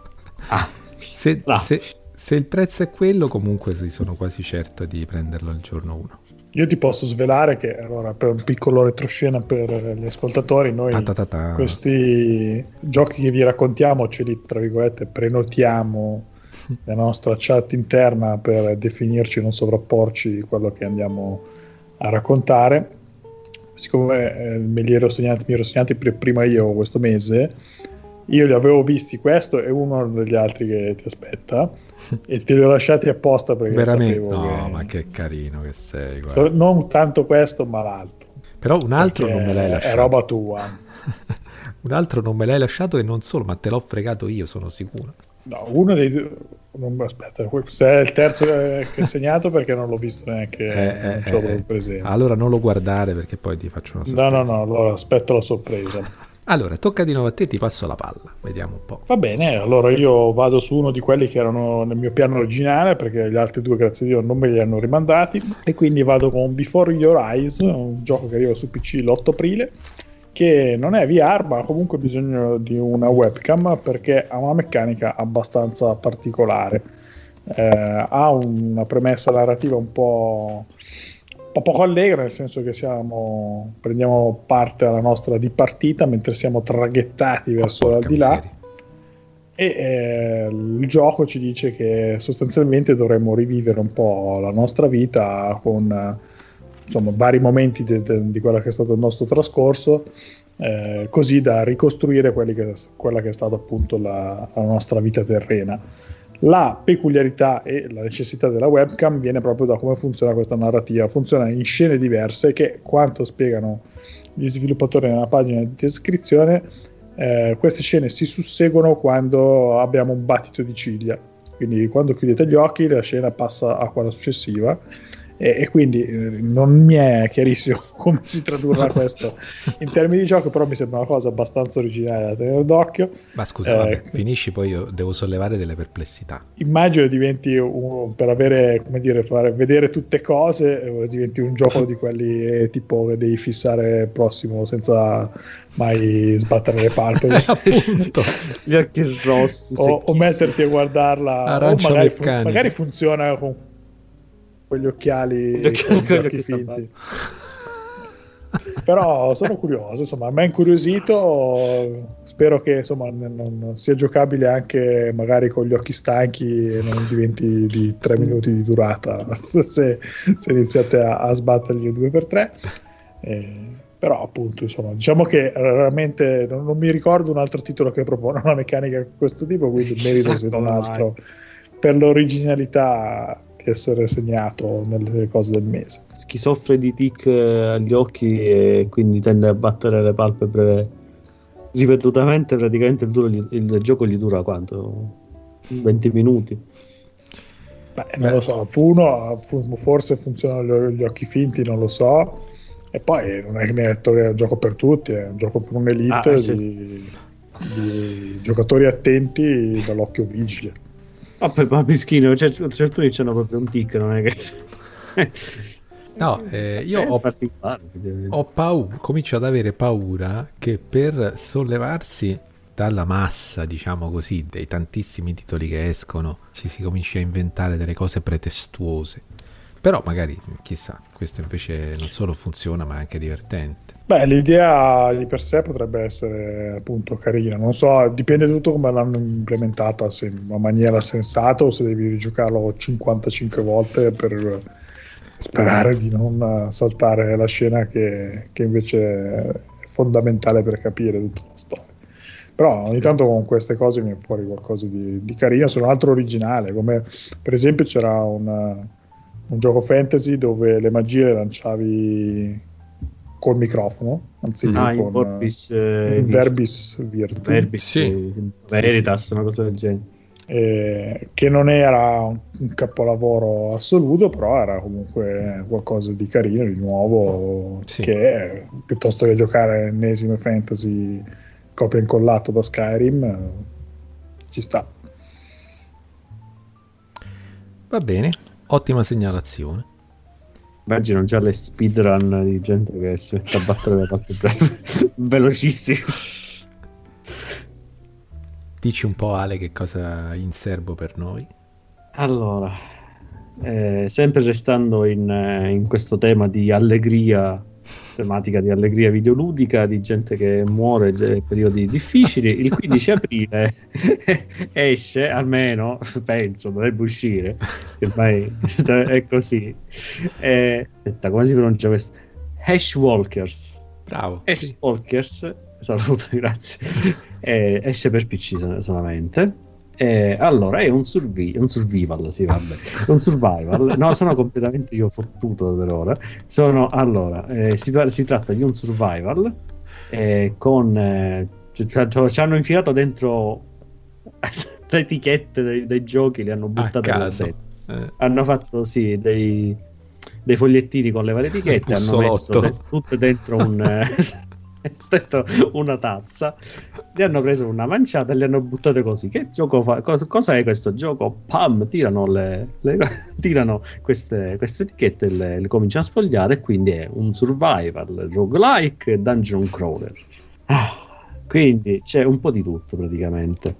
Ah, se, se, se, il prezzo è quello, comunque sì, sono quasi certo di prenderlo il giorno 1. Io ti posso svelare che, allora, per un piccolo retroscena per gli ascoltatori, noi Ta-ta-ta-ta. questi giochi che vi raccontiamo ce li, tra virgolette, prenotiamo la nostra chat interna per definirci non sovrapporci quello che andiamo a raccontare. Siccome eh, me li ero segnati, mi ero segnati prima io questo mese, io li avevo visti questo e uno degli altri che ti aspetta. [laughs] E te li ho lasciati apposta perché veramente? no che... ma che carino che sei guarda. non tanto questo ma l'altro. Però un altro non me l'hai lasciato. è roba tua. [laughs] Un altro non me l'hai lasciato e non solo ma te l'ho fregato io sono sicuro No, uno dei due. Non, aspetta, se è il terzo che è segnato perché non l'ho visto neanche. Eh, non ce l'ho presente. Allora non lo guardare perché poi ti faccio una sorpresa. No, no, no, allora aspetto la sorpresa. [laughs] allora, tocca di nuovo a te, ti passo la palla. Vediamo un po'. Va bene, allora io vado su uno di quelli che erano nel mio piano originale perché gli altri due, grazie a Dio, non me li hanno rimandati. E quindi vado con Before Your Eyes, un gioco che arriva su PC l'8 aprile che non è VR ma ha comunque bisogno di una webcam perché ha una meccanica abbastanza particolare. Eh, ha una premessa narrativa un po', un po' poco allegra nel senso che siamo, prendiamo parte alla nostra dipartita mentre siamo traghettati verso l'aldilà e eh, il gioco ci dice che sostanzialmente dovremmo rivivere un po' la nostra vita con insomma, vari momenti de, de, di quello che è stato il nostro trascorso, eh, così da ricostruire che, quella che è stata appunto la, la, nostra vita terrena. La peculiarità e la necessità della webcam viene proprio da come funziona questa narrativa. Funziona in scene diverse che, quanto spiegano gli sviluppatori nella pagina di descrizione, eh, queste scene si susseguono quando abbiamo un battito di ciglia. Quindi quando chiudete gli occhi la scena passa a quella successiva e, e, quindi eh, non mi è chiarissimo [laughs] come si tradurrà [laughs] questo in termini di gioco, però mi sembra una cosa abbastanza originale da tenere d'occhio. Ma scusa, eh, vabbè, finisci poi io devo sollevare delle perplessità. Immagino diventi un, per avere, come dire, fare vedere tutte cose, eh, diventi un gioco di quelli eh, tipo che devi fissare il prossimo senza mai sbattere le palpebre. [laughs] Appunto, gli occhi rossi. O, o, metterti a guardarla. Arancia o magari, fu- magari funziona con quegli occhiali, gli occhiali, con gli occhi finti. Però sono curioso, insomma, mi ha incuriosito. Spero che insomma, non sia giocabile anche magari con gli occhi stanchi e non diventi di 3 minuti di durata [laughs] se, se iniziate a, a sbattergli 2x3. Eh, però appunto insomma diciamo che raramente non, non, mi ricordo un altro titolo che propone una meccanica di questo tipo quindi merita se non altro per l'originalità essere segnato nelle cose del mese. Chi soffre di tic eh, agli occhi e quindi tende a battere le palpebre ripetutamente, praticamente il, duro, il gioco gli dura quanto? 20 minuti. Beh, non lo so, uno forse funzionano gli occhi finti, non lo so. E poi non è che mi hai detto che è un gioco per tutti, è un gioco per un'elite ah, sì. di, di, giocatori attenti dall'occhio vigile. Ah, poi Papischino, certo, certo hanno proprio un tic, non è che... [laughs] No, eh, io ho, ho paura, comincio ad avere paura che per sollevarsi dalla massa, diciamo così, dei tantissimi titoli che escono, ci si cominci a inventare delle cose pretestuose. Però magari, chissà, questo invece non solo funziona, ma è anche divertente. Beh, l'idea di per sé potrebbe essere appunto carina, non so, dipende tutto come l'hanno implementata, se in una maniera sensata o se devi rigiocarlo 55 volte per sperare di non saltare la scena che, che invece è fondamentale per capire tutta la storia. Però ogni tanto con queste cose viene fuori qualcosa di, di carino, se non altro originale, come per esempio c'era un, un gioco fantasy dove le magie le lanciavi col microfono, anziché Ah, in con Vorbis, eh, eh, Verbis Virtu. Verbis, Sì. Veritas, una cosa del genere. eh, che non era un un capolavoro assoluto, però era comunque qualcosa di carino, di nuovo, Sì. che piuttosto che giocare ennesime fantasy copia e incollato da Skyrim, eh, ci sta. Va bene, ottima segnalazione. Immagino già le speedrun di gente che si mette a battere da parte breve, [laughs] velocissimo. Dici un po' Ale che cosa in serbo per noi? Allora, eh, sempre restando in, eh, in questo tema di allegria, tematica di allegria videoludica, di gente che muore in periodi difficili, il 15 aprile [laughs] esce, almeno penso, dovrebbe uscire, ormai è così. Eh, aspetta, come si pronuncia questo? Hashwalkers. Bravo. Hashwalkers, saluto, [laughs] grazie. Eh, esce per PC sol- solamente. Eh, allora, è un, survi- un survival, sì, vabbè. Un survival. No, sono completamente io fottuto per ora. Sono, allora, eh, si, si tratta di un survival eh, con... eh, ci, ci- ci hanno infilato dentro [laughs] le etichette dei, dei giochi, le hanno A buttate là caso. Eh, hanno fatto sì dei, dei fogliettini con le varie etichette hanno messo de- tutte dentro un [laughs] dentro una tazza. Li hanno preso una manciata e li hanno buttate così. Che gioco fa cos- cosa è questo gioco? Pam tirano le, le- [laughs] tirano queste, queste etichette e le, le cominciano a sfogliare quindi è un survival roguelike dungeon crawler. Ah, quindi c'è un po' di tutto praticamente.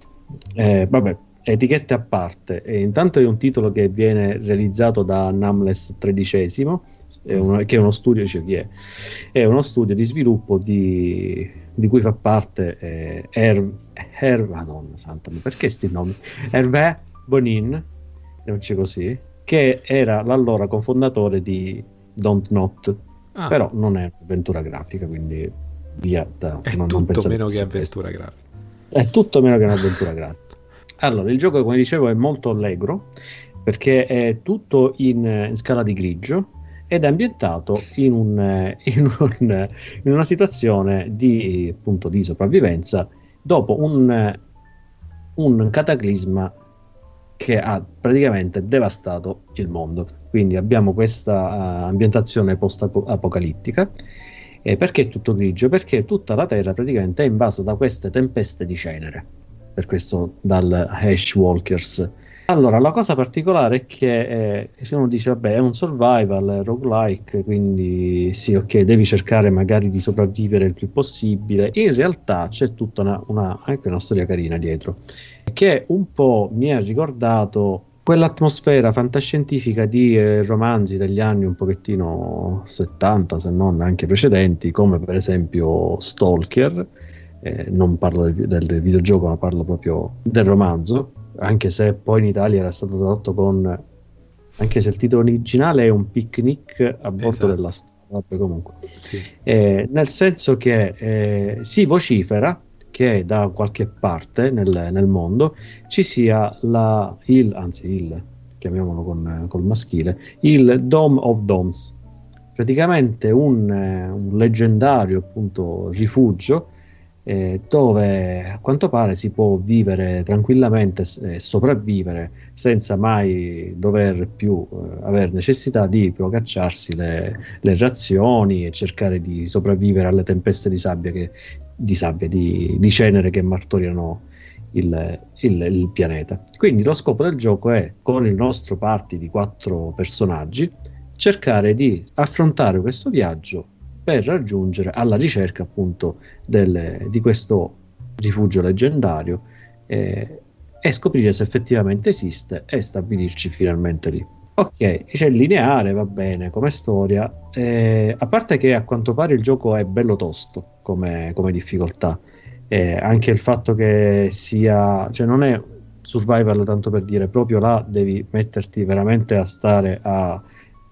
Eh, vabbè etichette a parte, e intanto è un titolo che viene realizzato da Namless XIII, è uno- che è uno studio, dice chi è? È uno studio di sviluppo di, di cui fa parte eh, Her, Her- Madonna santa, ma perché sti nomi? Hervé Bonin, non c'è così, che era l'allora cofondatore di Don't Not, ah, però non è avventura grafica, quindi via da è non- non tutto pensate meno che avventura grafica. è tutto meno che un'avventura grafica. Allora, il gioco, come dicevo, è molto allegro perché è tutto in, in scala di grigio ed è ambientato in, un, eh, in, un- in una situazione di, appunto, di sopravvivenza dopo un, eh, un cataclisma che ha praticamente devastato il mondo. Quindi abbiamo questa eh, ambientazione post-apocalittica. E perché è tutto grigio? Perché tutta la Terra praticamente è invasa da queste tempeste di cenere. Per questo dal Hashwalkers. Allora, la cosa particolare è che eh, se uno dice, vabbè, è un survival, è roguelike, quindi sì, ok, devi cercare magari di sopravvivere il più possibile. In realtà c'è tutta una, una- anche una storia carina dietro, che un po' mi ha ricordato quell'atmosfera fantascientifica di eh, romanzi degli anni un pochettino 70, se non anche precedenti, come per esempio Stalker. Eh, non parlo del, del videogioco, ma parlo proprio del romanzo, anche se poi in Italia era stato tradotto con anche se il titolo originale è un picnic a bordo Esatto. della strada, comunque. Sì. Eh, nel senso che eh, si vocifera che da qualche parte nel, nel mondo ci sia la, il, anzi il, chiamiamolo con, col maschile, il Dome of Domes, praticamente un, eh, un leggendario appunto rifugio dove a quanto pare si può vivere tranquillamente e sopravvivere senza mai dover più eh, avere necessità di procacciarsi le, le razioni e cercare di sopravvivere alle tempeste di sabbia, che, di, sabbia di, di cenere che martoriano il, il- il pianeta. Quindi lo scopo del gioco è con il nostro party di quattro personaggi cercare di affrontare questo viaggio per raggiungere alla ricerca appunto del, di questo rifugio leggendario eh, e scoprire se effettivamente esiste e stabilirci finalmente lì. Ok, c'è lineare, va bene, come storia, eh, a parte che a quanto pare il gioco è bello tosto come, come difficoltà, eh, anche il fatto che sia, cioè non è survival tanto per dire, proprio là devi metterti veramente a stare a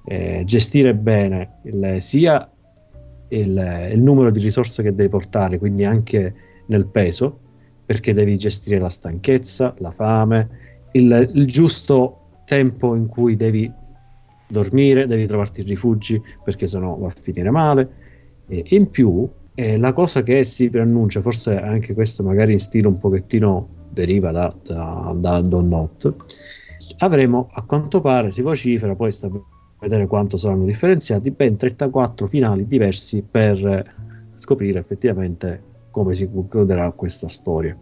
eh, gestire bene il, sia il, il, numero di risorse che devi portare, quindi anche nel peso, perché devi gestire la stanchezza, la fame, il, il giusto tempo in cui devi dormire, devi trovarti rifugi perché sennò va a finire male. E in più, eh, la cosa che si preannuncia, forse anche questo magari in stile un pochettino deriva da, da, da Don Not, avremo a quanto pare, si vocifera, poi sta vedere quanto saranno differenziati, ben 34 finali diversi per scoprire effettivamente come si concluderà questa storia.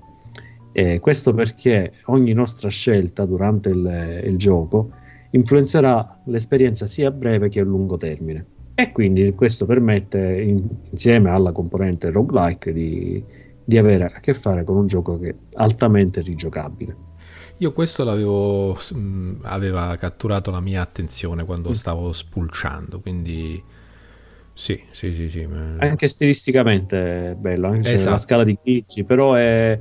E questo perché ogni nostra scelta durante il, il gioco influenzerà l'esperienza sia a breve che a lungo termine. E quindi questo permette, in, insieme alla componente roguelike, di, di avere a che fare con un gioco che è altamente rigiocabile. Io questo l'avevo mh, aveva catturato la mia attenzione quando mm. stavo spulciando, quindi sì, sì, sì, sì. Anche stilisticamente è bello, anche esatto. la scala di grigi, però è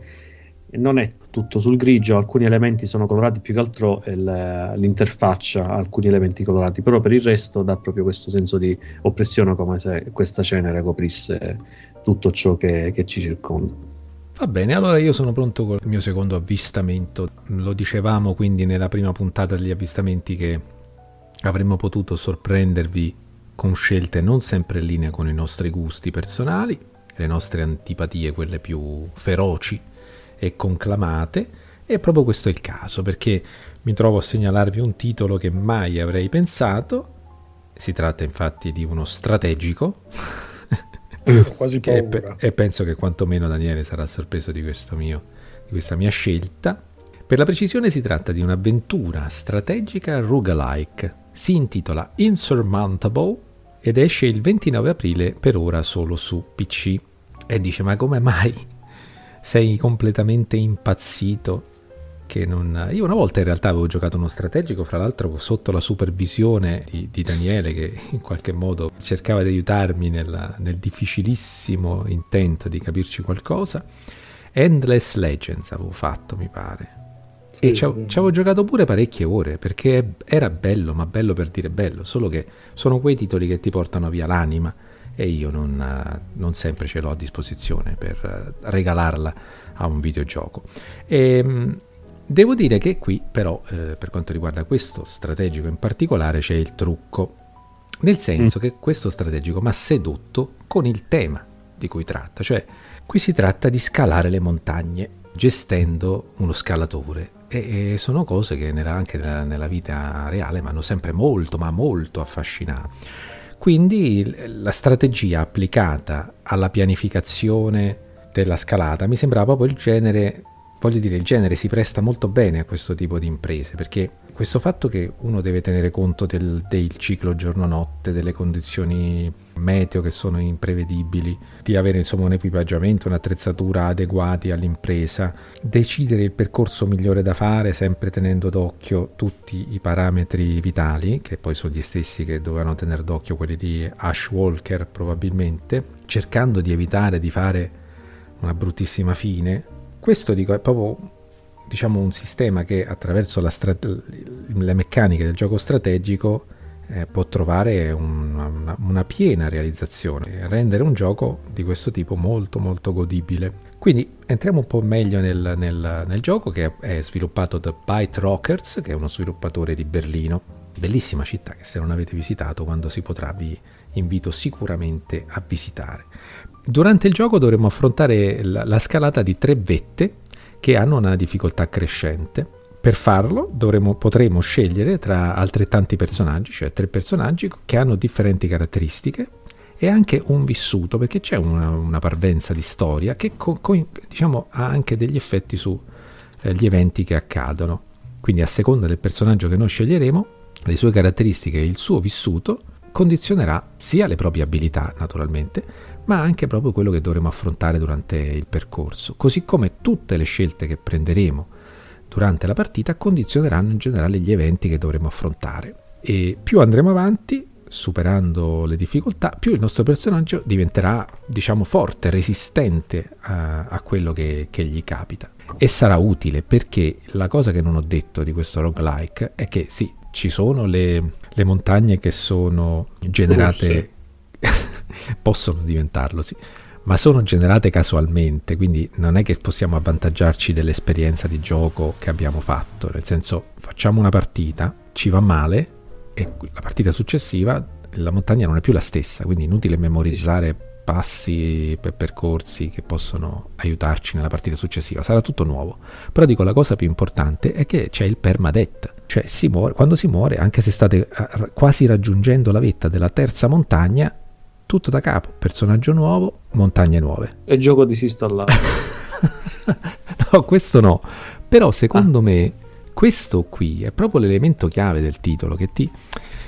non è tutto sul grigio, alcuni elementi sono colorati più che altro il, l'interfaccia, alcuni elementi colorati, però per il resto dà proprio questo senso di oppressione come se questa cenere coprisse tutto ciò che, che ci circonda. Va bene, allora io sono pronto con il mio secondo avvistamento. Lo dicevamo quindi nella prima puntata degli avvistamenti che avremmo potuto sorprendervi con scelte non sempre in linea con i nostri gusti personali, le nostre antipatie, quelle più feroci e conclamate, e proprio questo è il caso, perché mi trovo a segnalarvi un titolo che mai avrei pensato. Si tratta infatti di uno strategico. Quasi paura. E, e penso che quantomeno Daniele sarà sorpreso di, mio, di questa mia scelta. Per la precisione si tratta di un'avventura strategica roguelike. Si intitola Insurmountable ed esce il 29 aprile per ora solo su PC. E dice ma come mai sei completamente impazzito. Che non... Io una volta in realtà avevo giocato uno strategico, fra l'altro sotto la supervisione di, di Daniele, che in qualche modo cercava di aiutarmi nella, nel difficilissimo intento di capirci qualcosa. Endless Legends avevo fatto, mi pare. Sì, e ci avevo giocato pure parecchie ore perché era bello, ma bello per dire bello, solo che sono quei titoli che ti portano via l'anima e io non, non sempre ce l'ho a disposizione per regalarla a un videogioco. E, ehm, devo dire che qui però eh, per quanto riguarda questo strategico in particolare c'è il trucco, nel senso mm. che questo strategico mi ha sedotto con il tema di cui tratta, cioè qui si tratta di scalare le montagne gestendo uno scalatore. E, sono cose che nella, anche nella, nella vita reale mi hanno sempre molto ma molto affascinato quindi la strategia applicata alla pianificazione della scalata mi sembrava proprio il genere, voglio dire, il genere si presta molto bene a questo tipo di imprese, perché questo fatto che uno deve tenere conto del, del ciclo giorno-notte, delle condizioni meteo che sono imprevedibili, di avere insomma un equipaggiamento, un'attrezzatura adeguati all'impresa, decidere il percorso migliore da fare sempre tenendo d'occhio tutti i parametri vitali, che poi sono gli stessi che dovevano tenere d'occhio quelli di Ash Walker probabilmente, cercando di evitare di fare una bruttissima fine. Questo dico è proprio diciamo un sistema che attraverso strate- le meccaniche del gioco strategico eh, può trovare una, una, una, piena realizzazione, rendere un gioco di questo tipo molto molto godibile. Quindi entriamo un po' meglio nel, nel, nel gioco che è sviluppato da Byte Rockers, che è uno sviluppatore di Berlino, bellissima città che se non avete visitato quando si potrà vi invito sicuramente a visitare. Durante il gioco dovremo affrontare la, la scalata di tre vette che hanno una difficoltà crescente per farlo dovremo, potremo scegliere tra altrettanti personaggi, cioè tre personaggi che hanno differenti caratteristiche e anche un vissuto, perché c'è una, una parvenza di storia che co, co, diciamo, ha anche degli effetti sugli eh, eventi che accadono. Quindi a seconda del personaggio che noi sceglieremo le sue caratteristiche e il suo vissuto condizionerà sia le proprie abilità naturalmente, ma anche proprio quello che dovremo affrontare durante il percorso, così come tutte le scelte che prenderemo durante la partita condizioneranno in generale gli eventi che dovremo affrontare. E più andremo avanti, superando le difficoltà, più il nostro personaggio diventerà, diciamo, forte, resistente a, a quello che, che, gli capita. E sarà utile perché la cosa che non ho detto di questo roguelike è che sì, ci sono le, le montagne che sono generate, [laughs] possono diventarlo, sì, ma sono generate casualmente, quindi non è che possiamo avvantaggiarci dell'esperienza di gioco che abbiamo fatto, nel senso facciamo una partita, ci va male e la partita successiva la montagna non è più la stessa, quindi inutile memorizzare passi per percorsi che possono aiutarci nella partita successiva, sarà tutto nuovo. Però dico la cosa più importante è che c'è il permadeath, cioè si muore, quando si muore, anche se state eh, quasi raggiungendo la vetta della terza montagna, tutto da capo, personaggio nuovo, montagne nuove. E gioco disinstallato. [laughs] no, questo no. Però secondo ah. me questo qui è proprio l'elemento chiave del titolo che ti,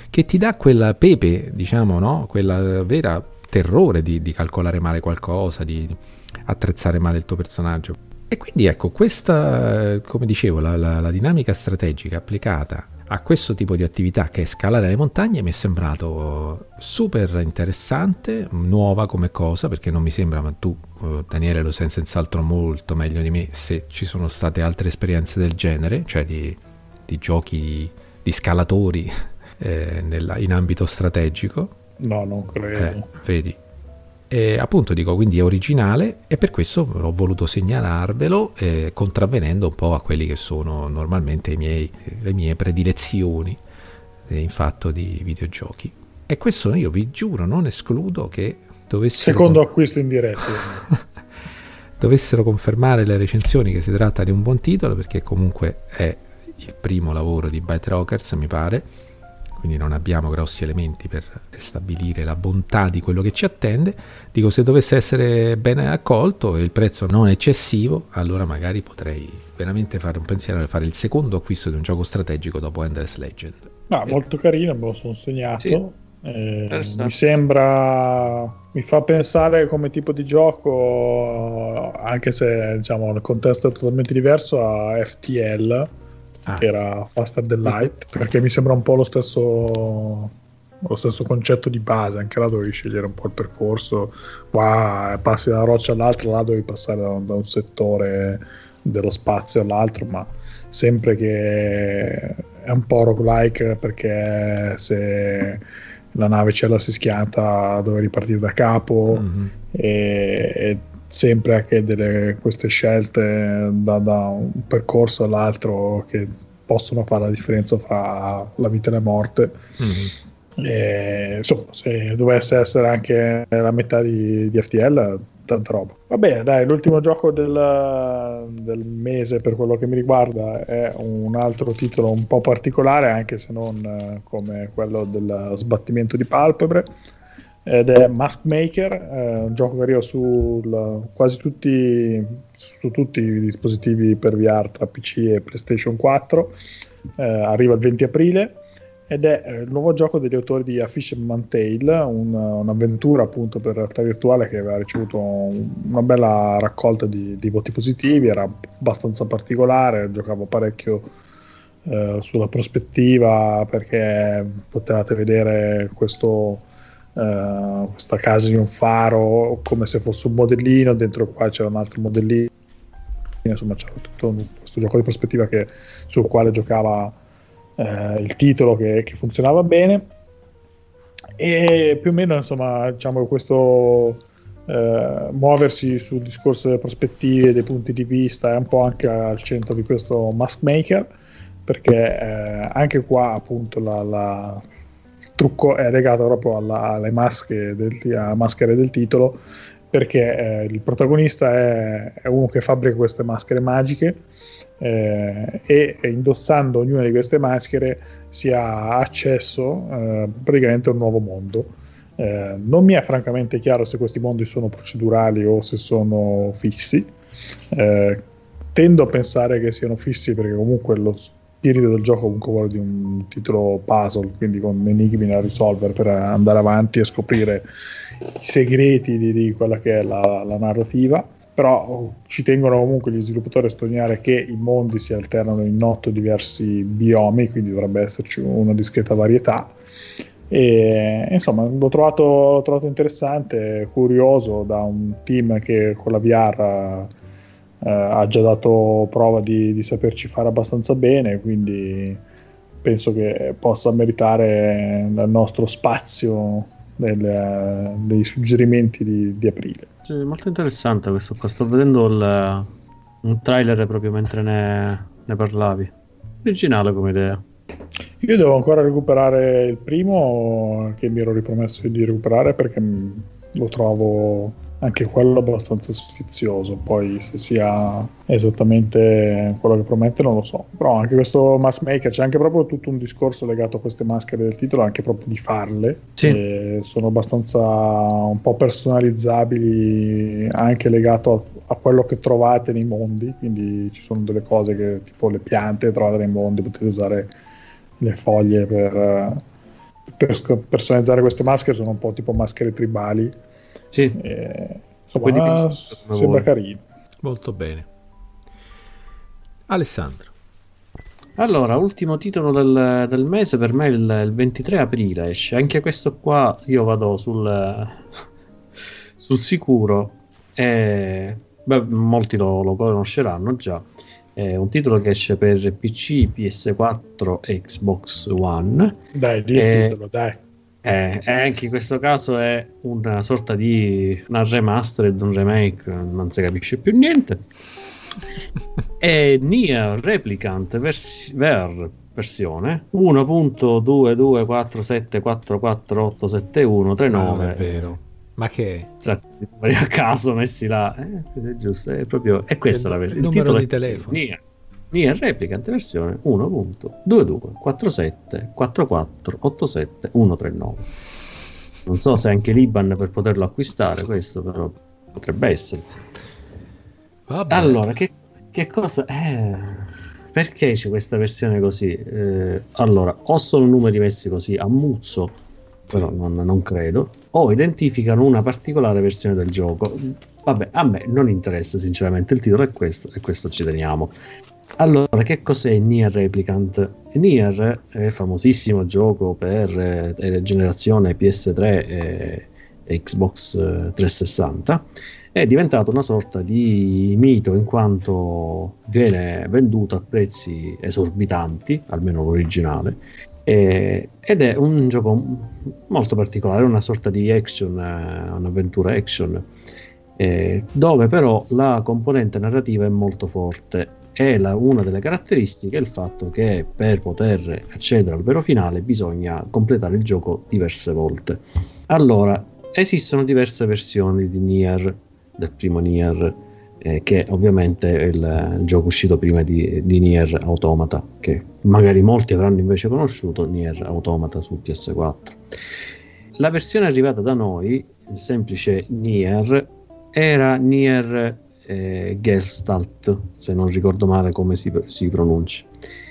che ti dà quella pepe, diciamo, no? Quella vera terrore di, di calcolare male qualcosa, di attrezzare male il tuo personaggio. E quindi ecco, questa, come dicevo, la, la, la dinamica strategica applicata a questo tipo di attività che è scalare le montagne mi è sembrato super interessante, nuova come cosa, perché non mi sembra, ma tu eh, Daniele lo sai senz'altro molto meglio di me, se ci sono state altre esperienze del genere, cioè di, di giochi di, di scalatori [laughs] eh, nella, in ambito strategico. No, non credo. Eh, vedi, e appunto dico, quindi è originale e per questo ho voluto segnalarvelo eh, contravvenendo un po' a quelli che sono normalmente miei, le mie predilezioni eh, in fatto di videogiochi. E questo io vi giuro, non escludo che dovessero... Secondo con... acquisto in diretto. [laughs] dovessero confermare le recensioni che si tratta di un buon titolo perché comunque è il primo lavoro di Byte Rockers mi pare quindi non abbiamo grossi elementi per stabilire la bontà di quello che ci attende. Dico, se dovesse essere ben accolto e il prezzo non eccessivo, allora magari potrei veramente fare un pensiero e fare il secondo acquisto di un gioco strategico dopo Endless Legend. Ah, molto carino, me lo sono segnato. Sì. Eh, mi sembra mi fa pensare come tipo di gioco anche se diciamo il contesto è totalmente diverso a FTL ah. che era Faster Than Light, perché mi sembra un po' lo stesso, lo stesso concetto di base, anche là dovevi scegliere un po' il percorso, qua passi da una roccia all'altra, là dovevi passare da, da un settore dello spazio all'altro, ma sempre che è un po' roguelike perché se la nave ce la si schianta dove ripartire da capo mm-hmm. e, e sempre anche delle, queste scelte da, da, un percorso all'altro che possono fare la differenza fra la vita e la morte. Mm-hmm. E, insomma, se dovesse essere anche la metà di, di FTL, tanta roba. Va bene, dai, l'ultimo gioco del, del, mese per quello che mi riguarda è un altro titolo un po' particolare, anche se non eh, come quello del sbattimento di palpebre ed è Mask Maker, eh, un gioco che arriva su quasi tutti, su tutti i dispositivi per VR tra PC e PlayStation 4, eh, arriva il 20 aprile ed è eh, il nuovo gioco degli autori di A Fisherman Tale, un, un'avventura appunto per realtà virtuale che aveva ricevuto una bella raccolta di, di voti positivi, era abbastanza particolare, giocavo parecchio eh, sulla prospettiva perché potevate vedere questo questa casa di un faro come se fosse un modellino, dentro qua c'era un altro modellino, insomma c'era tutto questo gioco di prospettiva che, sul quale giocava uh, il titolo che, che, funzionava bene. E più o meno insomma diciamo questo uh, muoversi sul discorso delle prospettive, dei punti di vista è un po' anche al centro di questo Mask Maker perché anche qua appunto la, la trucco è legato proprio alla, alle maschere del, maschere del titolo perché eh, il protagonista è, è, uno che fabbrica queste maschere magiche eh, e, indossando ognuna di queste maschere si ha accesso eh, praticamente a un nuovo mondo. Eh, non mi è francamente chiaro se questi mondi sono procedurali o se sono fissi. Eh, tendo a pensare che siano fissi perché comunque lo, spirito del gioco comunque quello di un titolo puzzle, quindi con enigmi da risolvere per andare avanti e scoprire i segreti di, di quella che è la, la narrativa però ci tengono comunque gli sviluppatori a sottolineare che i mondi si alternano in otto diversi biomi, quindi dovrebbe esserci una discreta varietà. E, insomma, l'ho trovato, trovato interessante, curioso da un team che con la VR eh, ha già dato prova di, di saperci fare abbastanza bene, quindi penso che possa meritare il nostro spazio del, dei suggerimenti di, di aprile. Sì, molto interessante questo qua. Sto vedendo il, un trailer proprio mentre ne, ne parlavi. Originale come idea. Io devo ancora recuperare il primo che mi ero ripromesso di recuperare perché lo trovo anche quello abbastanza sfizioso. Poi se sia esattamente quello che promette non lo so. Però anche questo Mask Maker c'è anche proprio tutto un discorso legato a queste maschere del titolo, anche proprio di farle. Sì. sono abbastanza un po' personalizzabili, anche legato a, a, quello che trovate nei mondi. Quindi ci sono delle cose che tipo le piante trovate nei mondi, potete usare le foglie per, per personalizzare queste maschere, sono un po' tipo maschere tribali sì. Eh, insomma, sembra vuole. carino. Molto bene. Alessandro. Allora, ultimo titolo del, del mese per me il, il, 23 aprile esce. Anche questo qua io vado sul, [laughs] sul sicuro. E, beh, molti lo, lo, conosceranno già. È un titolo che esce per PC, PS4 e Xbox One. Dai, di il titolo, dai. Eh, anche in questo caso è una sorta di una remastered, un remake, non si capisce più niente. [laughs] è Nier Replicant vers- ver versione 1.22474487139. Non è vero. Ma che cioè, a caso messi là, eh, è giusto, è proprio è questa il, la versione. Il, il numero di telefono. Nier. Nier Replicant versione 1.22474487 Non so se anche l'Iban per poterlo acquistare questo, però potrebbe essere. Vabbè. Allora, che, che cosa... Eh, perché c'è questa versione così? Eh, allora, o sono numeri messi così a muzzo, però non, non, credo, o identificano una particolare versione del gioco. Vabbè, a me non interessa sinceramente, il titolo è questo e questo ci teniamo. Allora, che cos'è Nier Replicant? Nier è famosissimo gioco per eh, generazione PS3 e, Xbox 360 eh, è diventato una sorta di mito in quanto viene venduto a prezzi esorbitanti, almeno l'originale, eh, ed è un gioco molto particolare, una sorta di action, eh, un'avventura action, eh, dove però la componente narrativa è molto forte e la, una delle caratteristiche è il fatto che per poter accedere al vero finale bisogna completare il gioco diverse volte. Allora, esistono diverse versioni di Nier, del primo Nier, eh, che ovviamente è il, il, gioco uscito prima di, di, Nier Automata, che magari molti avranno invece conosciuto, Nier Automata su PS4. La versione arrivata da noi, il semplice Nier, era Nier eh, Gestalt, se non ricordo male come si, si pronuncia.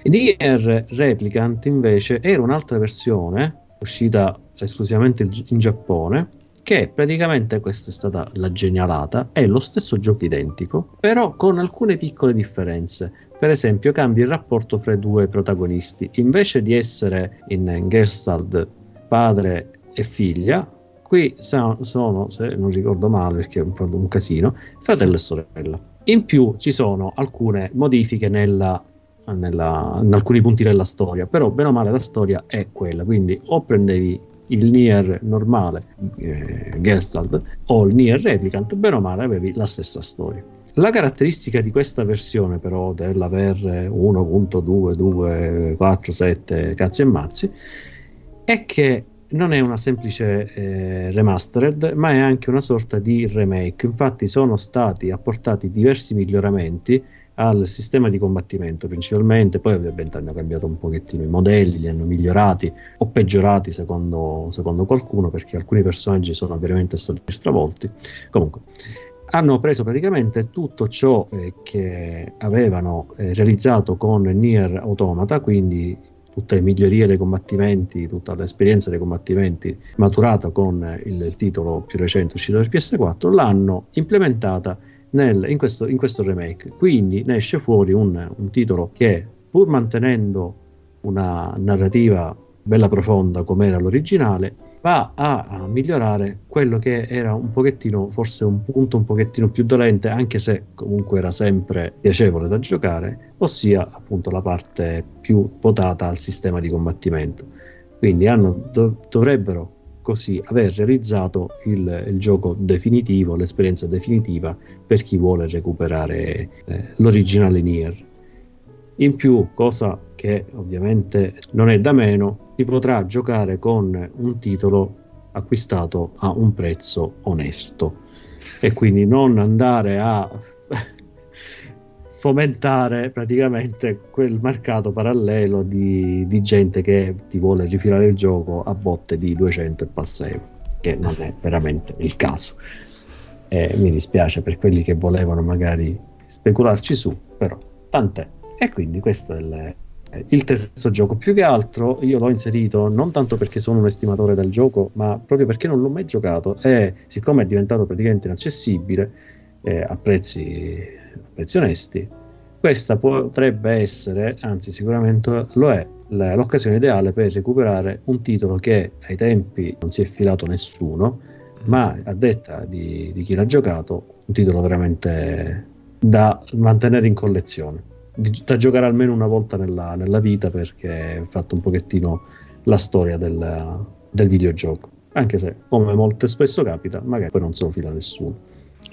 Nier Replicant invece era un'altra versione uscita esclusivamente in Giappone che praticamente questa è stata la genialata, è lo stesso gioco identico, però con alcune piccole differenze. Per esempio cambia il rapporto fra i due protagonisti, invece di essere in Gestalt padre e figlia, qui sono, se non ricordo male perché è un un casino, fratello e sorella. In più ci sono alcune modifiche nella, nella, in alcuni punti della storia, però bene o male la storia è quella, quindi o prendevi il Nier normale eh, Gestalt o il Nier Replicant, bene o male avevi la stessa storia. La caratteristica di questa versione però dell'aver 1.2247 cazzi e mazzi è che non è una semplice eh, remastered, ma è anche una sorta di remake. Infatti sono stati apportati diversi miglioramenti al sistema di combattimento principalmente, poi ovviamente hanno cambiato un pochettino i modelli, li hanno migliorati o peggiorati secondo, secondo qualcuno, perché alcuni personaggi sono veramente stati stravolti. Comunque, hanno preso praticamente tutto ciò eh, che avevano eh, realizzato con Nier Automata, quindi tutte le migliorie dei combattimenti, tutta l'esperienza dei combattimenti maturata con il, il titolo più recente uscito del PS4, l'hanno implementata nel, in, questo, in, questo, remake. Quindi ne esce fuori un, un titolo che, pur mantenendo una narrativa bella profonda come era l'originale, va a, a, migliorare quello che era un pochettino, forse un punto un pochettino più dolente, anche se comunque era sempre piacevole da giocare, ossia appunto la parte più votata al sistema di combattimento. Quindi hanno, do, dovrebbero così aver realizzato il, il, gioco definitivo, l'esperienza definitiva per chi vuole recuperare eh, l'originale Nier. In più, cosa che ovviamente non è da meno, si potrà giocare con un titolo acquistato a un prezzo onesto e quindi non andare a [laughs] fomentare praticamente quel mercato parallelo di, di, gente che ti vuole rifilare il gioco a botte di 200 e passa euro, che non è veramente il caso. E mi dispiace per quelli che volevano magari specularci su, però tant'è. E quindi questo è il, il terzo gioco. Più che altro io l'ho inserito non tanto perché sono un estimatore del gioco, ma proprio perché non l'ho mai giocato e siccome è diventato praticamente inaccessibile eh, a, prezzi, a prezzi onesti, questa potrebbe essere, anzi sicuramente lo è, l'occasione ideale per recuperare un titolo che ai tempi non si è filato nessuno, ma a detta di, di chi l'ha giocato, un titolo veramente da mantenere in collezione da giocare almeno una volta nella, nella vita perché ho fatto un pochettino la storia del, del, videogioco. Anche se, come molto spesso capita, magari poi non se lo fila nessuno.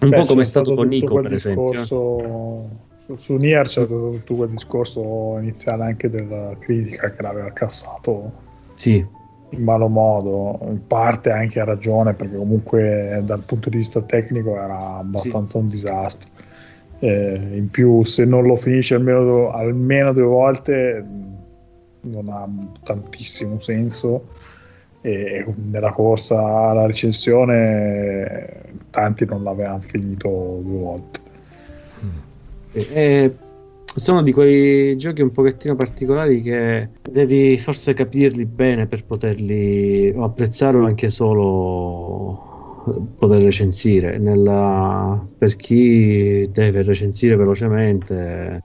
Un Beh, po' come è stato, con Nico, per discorso, esempio. Su, su Nier c'è stato tutto quel discorso iniziale anche della critica che l'aveva cassato sì. in malo modo, in parte anche a ragione, perché comunque dal punto di vista tecnico era abbastanza sì. un disastro eh, in più se non lo finisci almeno, almeno due volte non ha tantissimo senso. E nella corsa alla recensione tanti non l'avevano finito due volte. E, e sono di quei giochi un pochettino particolari che devi forse capirli bene per poterli apprezzare o anche solo poter recensire. Nella, per chi deve recensire velocemente,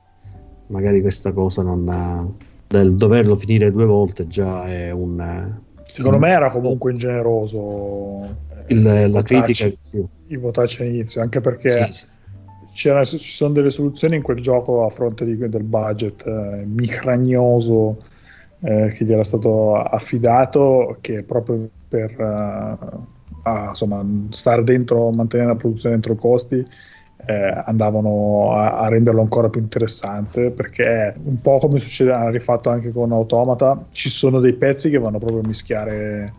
magari questa cosa non ha, del doverlo finire due volte già è un. Secondo un, me era comunque ingeneroso il, la votarci, critica. Sì. Il votarci all'inizio, anche perché. Sì, sì. ci sono delle soluzioni in quel gioco a fronte di, del budget eh, micragnoso eh, che gli era stato affidato che proprio per, uh, a insomma, stare dentro, mantenere la produzione dentro i costi, eh, andavano a, a, renderlo ancora più interessante perché un po' come succede, hanno rifatto anche con Automata, ci sono dei pezzi che vanno proprio a mischiare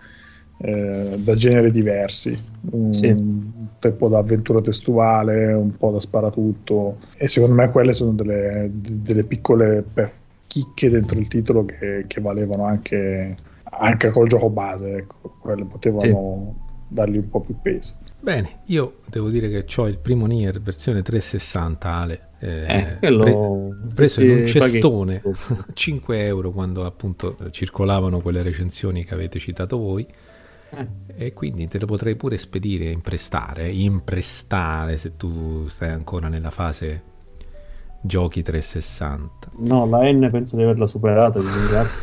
eh, da generi diversi, un, sì. un po' da avventura testuale, un po' da sparatutto e secondo me quelle sono delle, delle piccole chicche dentro il titolo che, che valevano anche, anche col gioco base, ecco, quelle potevano... Sì dargli un po' più peso. Bene, io devo dire che ho il primo Nier versione 360 Ale. Eh, eh, pre- preso in un cestone 5 [laughs] euro quando appunto circolavano quelle recensioni che avete citato voi eh. e quindi te lo potrei pure spedire imprestare imprestare se tu stai ancora nella fase giochi 360 no la N penso di averla superata ti ringrazio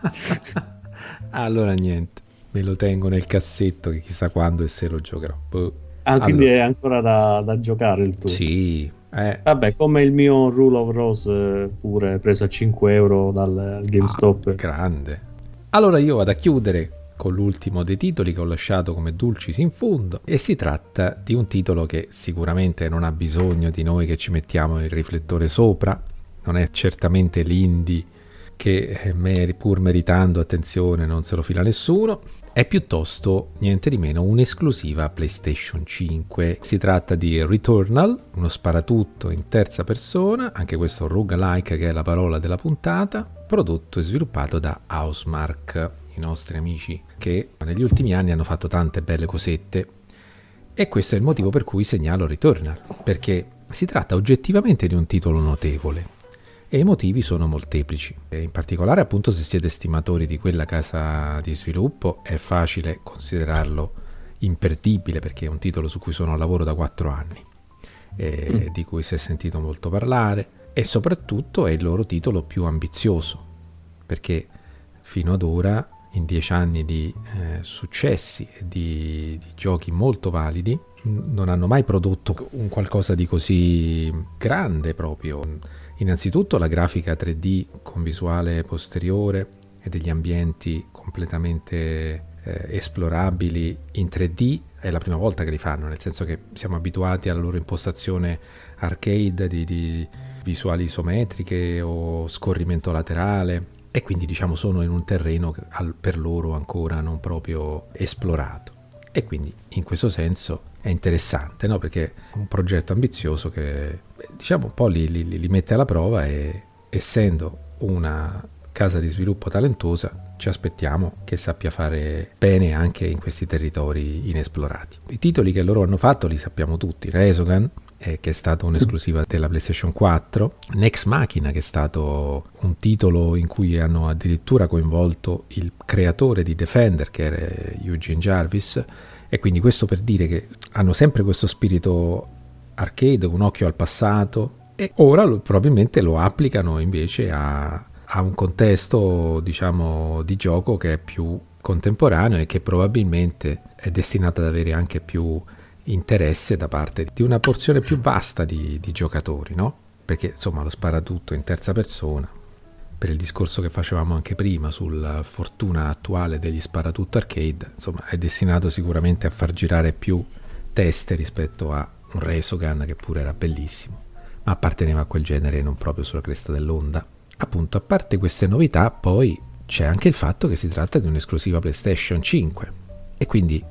[laughs] allora niente me lo tengo nel cassetto che chissà quando e se lo giocherò. Boh. Ah, quindi è ancora da, da, giocare il tuo? Sì. Eh. Vabbè, come il mio Rule of Rose eh, pure preso a 5 euro dal GameStop. Ah, grande. Allora io vado a chiudere con l'ultimo dei titoli che ho lasciato come dulcis in fondo e si tratta di un titolo che sicuramente non ha bisogno di noi che ci mettiamo il riflettore sopra, non è certamente l'indie che eh, pur meritando attenzione non se lo fila nessuno, è piuttosto niente di meno un'esclusiva PlayStation 5. Si tratta di Returnal, uno sparatutto in terza persona, anche questo roguelike che è la parola della puntata, prodotto e sviluppato da Housemark, i nostri amici che negli ultimi anni hanno fatto tante belle cosette. E questo è il motivo per cui segnalo Returnal, perché si tratta oggettivamente di un titolo notevole e i motivi sono molteplici. E in particolare appunto se siete stimatori di quella casa di sviluppo è facile considerarlo imperdibile perché è un titolo su cui sono a lavoro da quattro anni, mm. di cui si è sentito molto parlare e soprattutto è il loro titolo più ambizioso perché fino ad ora in dieci anni di eh, successi e di, di, giochi molto validi, non hanno mai prodotto un qualcosa di così grande proprio. Innanzitutto la grafica 3D con visuale posteriore e degli ambienti completamente eh, esplorabili in 3D è la prima volta che li fanno, nel senso che siamo abituati alla loro impostazione arcade di, di visuali isometriche o scorrimento laterale e quindi diciamo sono in un terreno al, per loro ancora non proprio esplorato. E quindi in questo senso è interessante, no? perché è un progetto ambizioso che diciamo un po' li, li, li mette alla prova e essendo una casa di sviluppo talentosa ci aspettiamo che sappia fare bene anche in questi territori inesplorati. I titoli che loro hanno fatto li sappiamo tutti, Resogan, eh, che è stato un'esclusiva della PlayStation 4, Nex Machina che è stato un titolo in cui hanno addirittura coinvolto il creatore di Defender che era Eugene Jarvis. E quindi questo per dire che hanno sempre questo spirito arcade, un occhio al passato e ora lo, probabilmente lo applicano invece a, a un contesto diciamo di gioco che è più contemporaneo e che probabilmente è destinato ad avere anche più interesse da parte di una porzione più vasta di, di giocatori, no? Perché insomma lo spara tutto in terza persona, per il discorso che facevamo anche prima sulla fortuna attuale degli sparatutto arcade, insomma è destinato sicuramente a far girare più teste rispetto a un Resogun che pure era bellissimo, ma apparteneva a quel genere non proprio sulla cresta dell'onda. Appunto, a parte queste novità, poi c'è anche il fatto che si tratta di un'esclusiva PlayStation 5 e quindi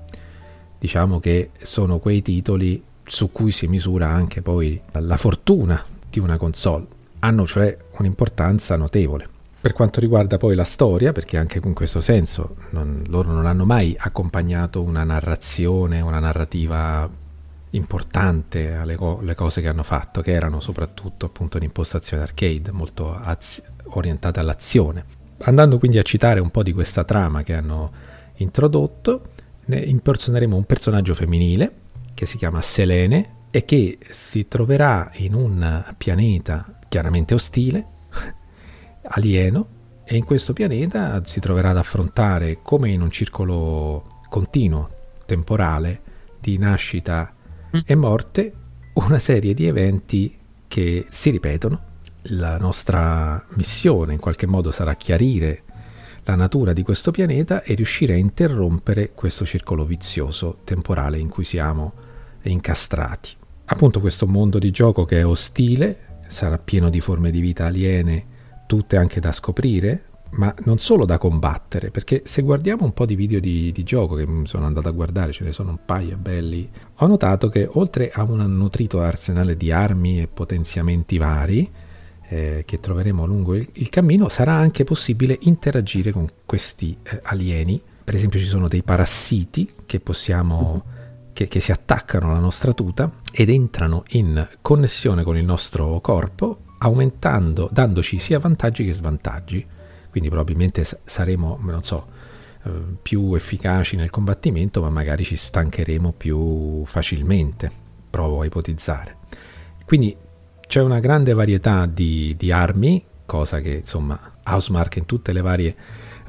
diciamo che sono quei titoli su cui si misura anche poi la fortuna di una console. Hanno cioè un'importanza notevole. Per quanto riguarda poi la storia, perché anche in questo senso non, loro non hanno mai accompagnato una narrazione, una narrativa importante alle co- cose che hanno fatto, che erano soprattutto appunto un'impostazione arcade, molto az- orientata all'azione. Andando quindi a citare un po' di questa trama che hanno introdotto, impersoneremo un personaggio femminile che si chiama Selene e che si troverà in un pianeta chiaramente ostile, [laughs] alieno, e in questo pianeta si troverà ad affrontare, come in un circolo continuo, temporale, di nascita. E morte, una serie di eventi che si ripetono. La nostra missione in qualche modo sarà chiarire la natura di questo pianeta e riuscire a interrompere questo circolo vizioso temporale in cui siamo incastrati. Appunto questo mondo di gioco che è ostile, sarà pieno di forme di vita aliene, tutte anche da scoprire, ma non solo da combattere, perché se guardiamo un po' di video di, di, gioco che sono andato a guardare, ce ne sono un paio belli, ho notato che oltre a un nutrito arsenale di armi e potenziamenti vari, eh, che troveremo lungo il, il, cammino, sarà anche possibile interagire con questi eh, alieni. Per esempio ci sono dei parassiti che possiamo... Che, che si attaccano alla nostra tuta ed entrano in connessione con il nostro corpo, aumentando, dandoci sia vantaggi che svantaggi. Quindi probabilmente saremo, non so, eh, più efficaci nel combattimento, ma magari ci stancheremo più facilmente, provo a ipotizzare. Quindi c'è una grande varietà di, di armi, cosa che insomma Housemark in tutte le varie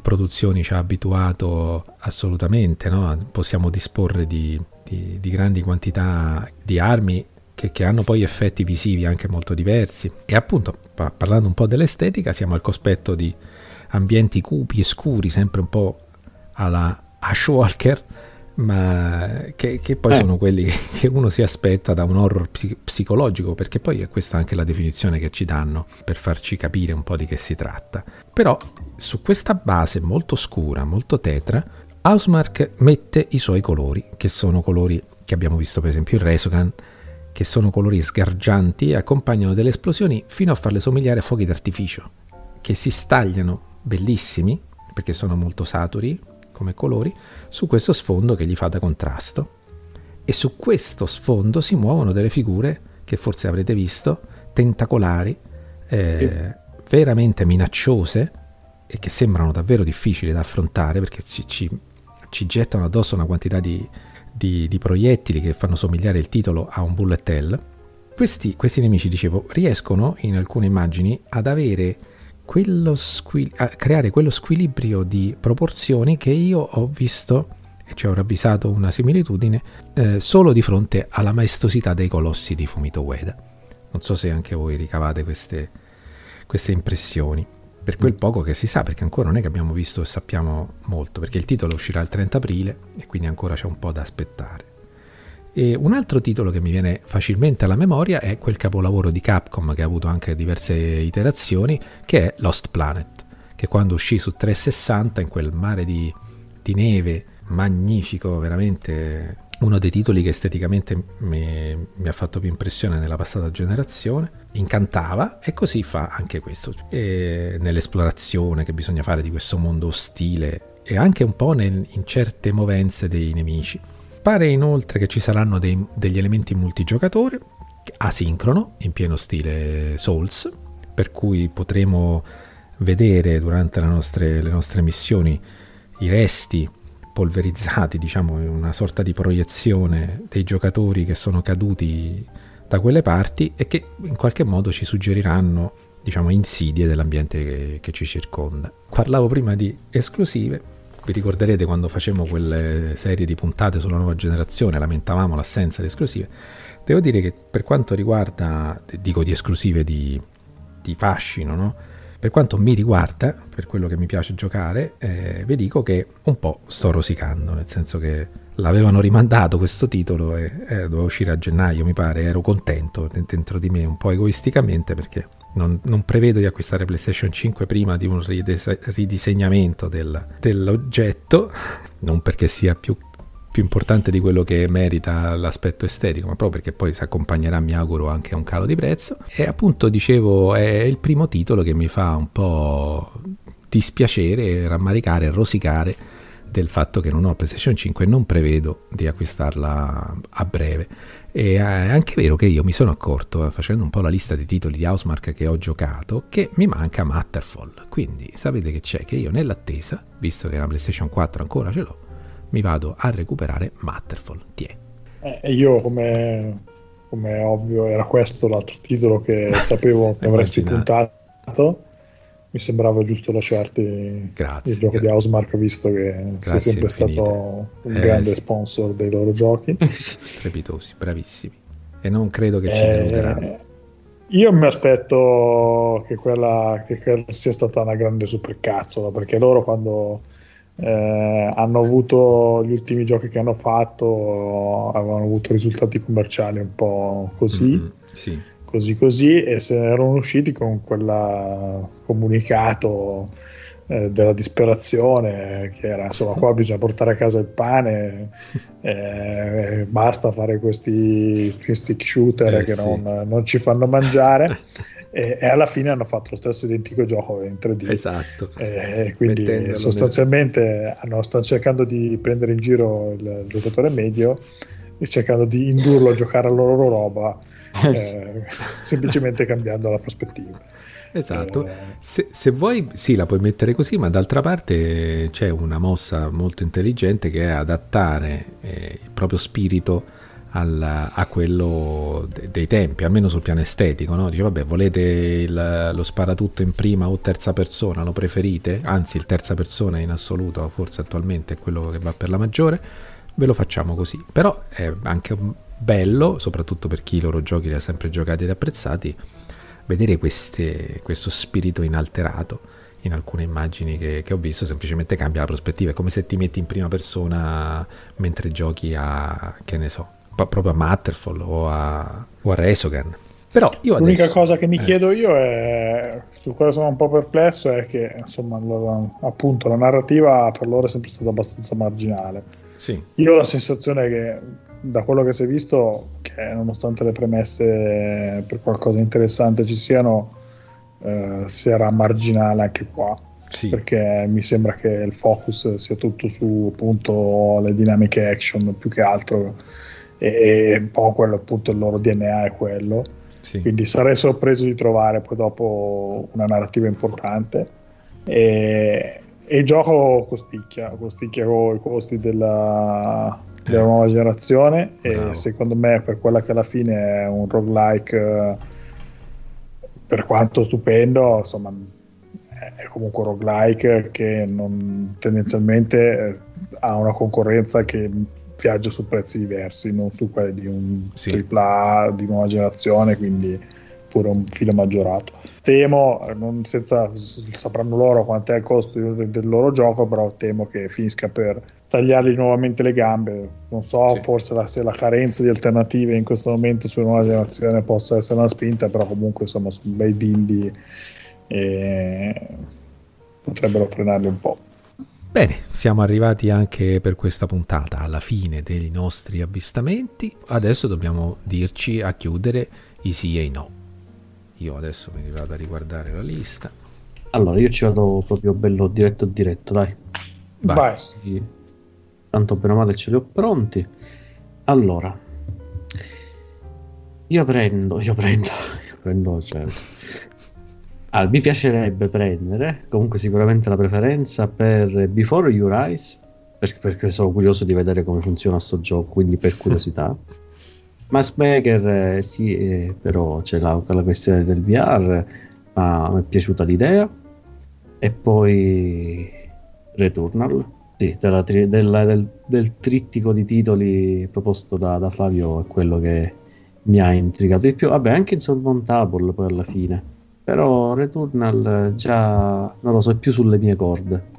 produzioni ci ha abituato assolutamente, no? possiamo disporre di, di, di, grandi quantità di armi che, che, hanno poi effetti visivi anche molto diversi. E appunto, pa- parlando un po' dell'estetica, siamo al cospetto di ambienti cupi e scuri, sempre un po' alla Ashwalker, ma che, che poi eh. sono quelli che, che, uno si aspetta da un horror psi- psicologico, perché poi è questa anche la definizione che ci danno per farci capire un po' di che si tratta. Però su questa base molto scura, molto tetra, Housemark mette i suoi colori, che sono colori che abbiamo visto per esempio in Resogan, che sono colori sgargianti e accompagnano delle esplosioni fino a farle somigliare a fuochi d'artificio, che si stagliano bellissimi, perché sono molto saturi, come colori su questo sfondo che gli fa da contrasto e su questo sfondo si muovono delle figure che forse avrete visto, tentacolari, eh, veramente minacciose e che sembrano davvero difficili da affrontare perché ci, ci, ci gettano addosso una quantità di, di, di, proiettili che fanno somigliare il titolo a un bullet hell. Questi, questi nemici, dicevo, riescono in alcune immagini ad avere quello squil- a creare quello squilibrio di proporzioni che io ho visto e ci ho ravvisato una similitudine eh, solo di fronte alla maestosità dei colossi di Fumito Ueda. Non so se anche voi ricavate queste, queste impressioni. Per quel mm. poco che si sa, perché ancora non è che abbiamo visto e sappiamo molto, perché il titolo uscirà il 30 aprile e quindi ancora c'è un po' da aspettare. E un altro titolo che mi viene facilmente alla memoria è quel capolavoro di Capcom che ha avuto anche diverse iterazioni, che è Lost Planet, che quando uscì su 360 in quel mare di, di neve magnifico, veramente uno dei titoli che esteticamente mi, mi, ha fatto più impressione nella passata generazione, incantava e così fa anche questo, e nell'esplorazione che bisogna fare di questo mondo ostile e anche un po' nel, in certe movenze dei nemici. Pare inoltre che ci saranno dei, degli elementi multigiocatore, asincrono, in pieno stile Souls, per cui potremo vedere durante nostre, le nostre missioni i resti polverizzati, diciamo, in una sorta di proiezione dei giocatori che sono caduti da quelle parti e che in qualche modo ci suggeriranno, diciamo, insidie dell'ambiente che, che ci circonda. Parlavo prima di esclusive, vi ricorderete quando facevamo quelle serie di puntate sulla nuova generazione, lamentavamo l'assenza di esclusive. Devo dire che per quanto riguarda, dico di esclusive di, di fascino, no? Per quanto mi riguarda, per quello che mi piace giocare, eh, vi dico che un po' sto rosicando, nel senso che l'avevano rimandato questo titolo e eh, doveva uscire a gennaio, mi pare, ero contento dentro di me, un po' egoisticamente, perché non, non prevedo di acquistare PlayStation 5 prima di un ridisegnamento del, dell'oggetto, [laughs] non perché sia più più importante di quello che merita l'aspetto estetico, ma proprio perché poi si accompagnerà, mi auguro, anche a un calo di prezzo. E appunto, dicevo, è il primo titolo che mi fa un po' dispiacere, rammaricare, rosicare del fatto che non ho PlayStation 5 e non prevedo di acquistarla a breve. E è anche vero che io mi sono accorto, facendo un po' la lista dei titoli di Housemark che ho giocato, che mi manca Matterfall. Quindi sapete che c'è? Che io nell'attesa, visto che la PlayStation 4 ancora ce l'ho, mi vado a recuperare Matterfall. Tiè. Eh, io come, come ovvio era questo l'altro titolo che [laughs] sapevo che avresti puntato mi sembrava giusto lasciarti grazie, il gioco grazie. di Housemark visto che grazie sei sempre infinite. stato un eh, grande sì. sponsor dei loro giochi [laughs] strepitosi, bravissimi e non credo che ci eh, deluderanno io mi aspetto che quella, che quella sia stata una grande supercazzola perché loro quando eh, hanno avuto gli ultimi giochi che hanno fatto avevano avuto risultati commerciali un po' così mm-hmm, sì. Così così e se erano usciti con quel comunicato eh, della disperazione che era insomma qua [laughs] bisogna portare a casa il pane [laughs] eh, basta fare questi, questi stick shooter eh, che sì. non, non ci fanno mangiare [laughs] e, alla fine hanno fatto lo stesso identico gioco in 3D. Esatto. E quindi sostanzialmente hanno, stanno cercando di prendere in giro il, giocatore medio e cercando di indurlo a giocare la loro roba, eh, [laughs] semplicemente cambiando la prospettiva. Esatto, eh, se, se, vuoi sì la puoi mettere così, ma d'altra parte c'è una mossa molto intelligente che è adattare eh, il proprio spirito al, a quello de, dei tempi, almeno sul piano estetico. No? Dice, vabbè, volete il, lo sparatutto in prima o terza persona, lo preferite? Anzi, il terza persona in assoluto, forse attualmente è quello che va per la maggiore, ve lo facciamo così. Però è anche bello, soprattutto per chi i loro giochi li ha sempre giocati ed apprezzati, vedere queste, questo spirito inalterato in alcune immagini che, che, ho visto semplicemente cambia la prospettiva è come se ti metti in prima persona mentre giochi a che ne so proprio a Matterfall o a, o a Resogan. Però io L'unica adesso, cosa che mi eh. chiedo io è, su cosa sono un po' perplesso, è che insomma, la, appunto la narrativa per loro è sempre stata abbastanza marginale. Sì. Io ho la sensazione che da quello che si è visto, che nonostante le premesse per qualcosa di interessante ci siano, eh, si era marginale anche qua. Sì. Perché mi sembra che il focus sia tutto su appunto le dinamiche action più che altro e un po' quello appunto il loro DNA è quello. Sì. Quindi sarei sorpreso di trovare poi dopo una narrativa importante. E, e il gioco costicchia, costicchia con i costi della, della nuova generazione Bravo. e secondo me per quella che alla fine è un roguelike eh, per quanto stupendo insomma è comunque un roguelike che non, tendenzialmente eh, ha una concorrenza che viaggia su prezzi diversi non su quelli di un Sì. AAA di nuova generazione quindi pure un filo maggiorato temo non senza sapranno loro quant'è il costo del, del loro gioco però temo che finisca per tagliargli nuovamente le gambe non so Sì. forse la- se la carenza di alternative in questo momento sulla nuova generazione possa essere una spinta però comunque insomma sono bei bimbi e potrebbero frenarli un po' Bene, siamo arrivati anche per questa puntata alla fine dei nostri avvistamenti. Adesso dobbiamo dirci a chiudere i sì e i no. Io adesso mi vado a riguardare la lista. Allora, io ci vado proprio bello diretto diretto, dai. Vai. vai Sì. Tanto bene o male ce li ho pronti. Allora, io prendo, io prendo, [laughs] io prendo, cioè... Ah, mi piacerebbe prendere, comunque sicuramente la preferenza per Before Your Eyes, perché, perché sono curioso di vedere come funziona sto gioco, quindi per curiosità. [laughs] Massmaker, eh, sì, eh, però c'è la, la questione del VR, ma mi è piaciuta l'idea. E poi Returnal, sì, della della- del, del trittico di titoli proposto da, da Flavio è quello che mi ha intrigato di più. Vabbè, anche Insurmountable poi alla fine. Però Returnal già non lo so, è più sulle mie corde.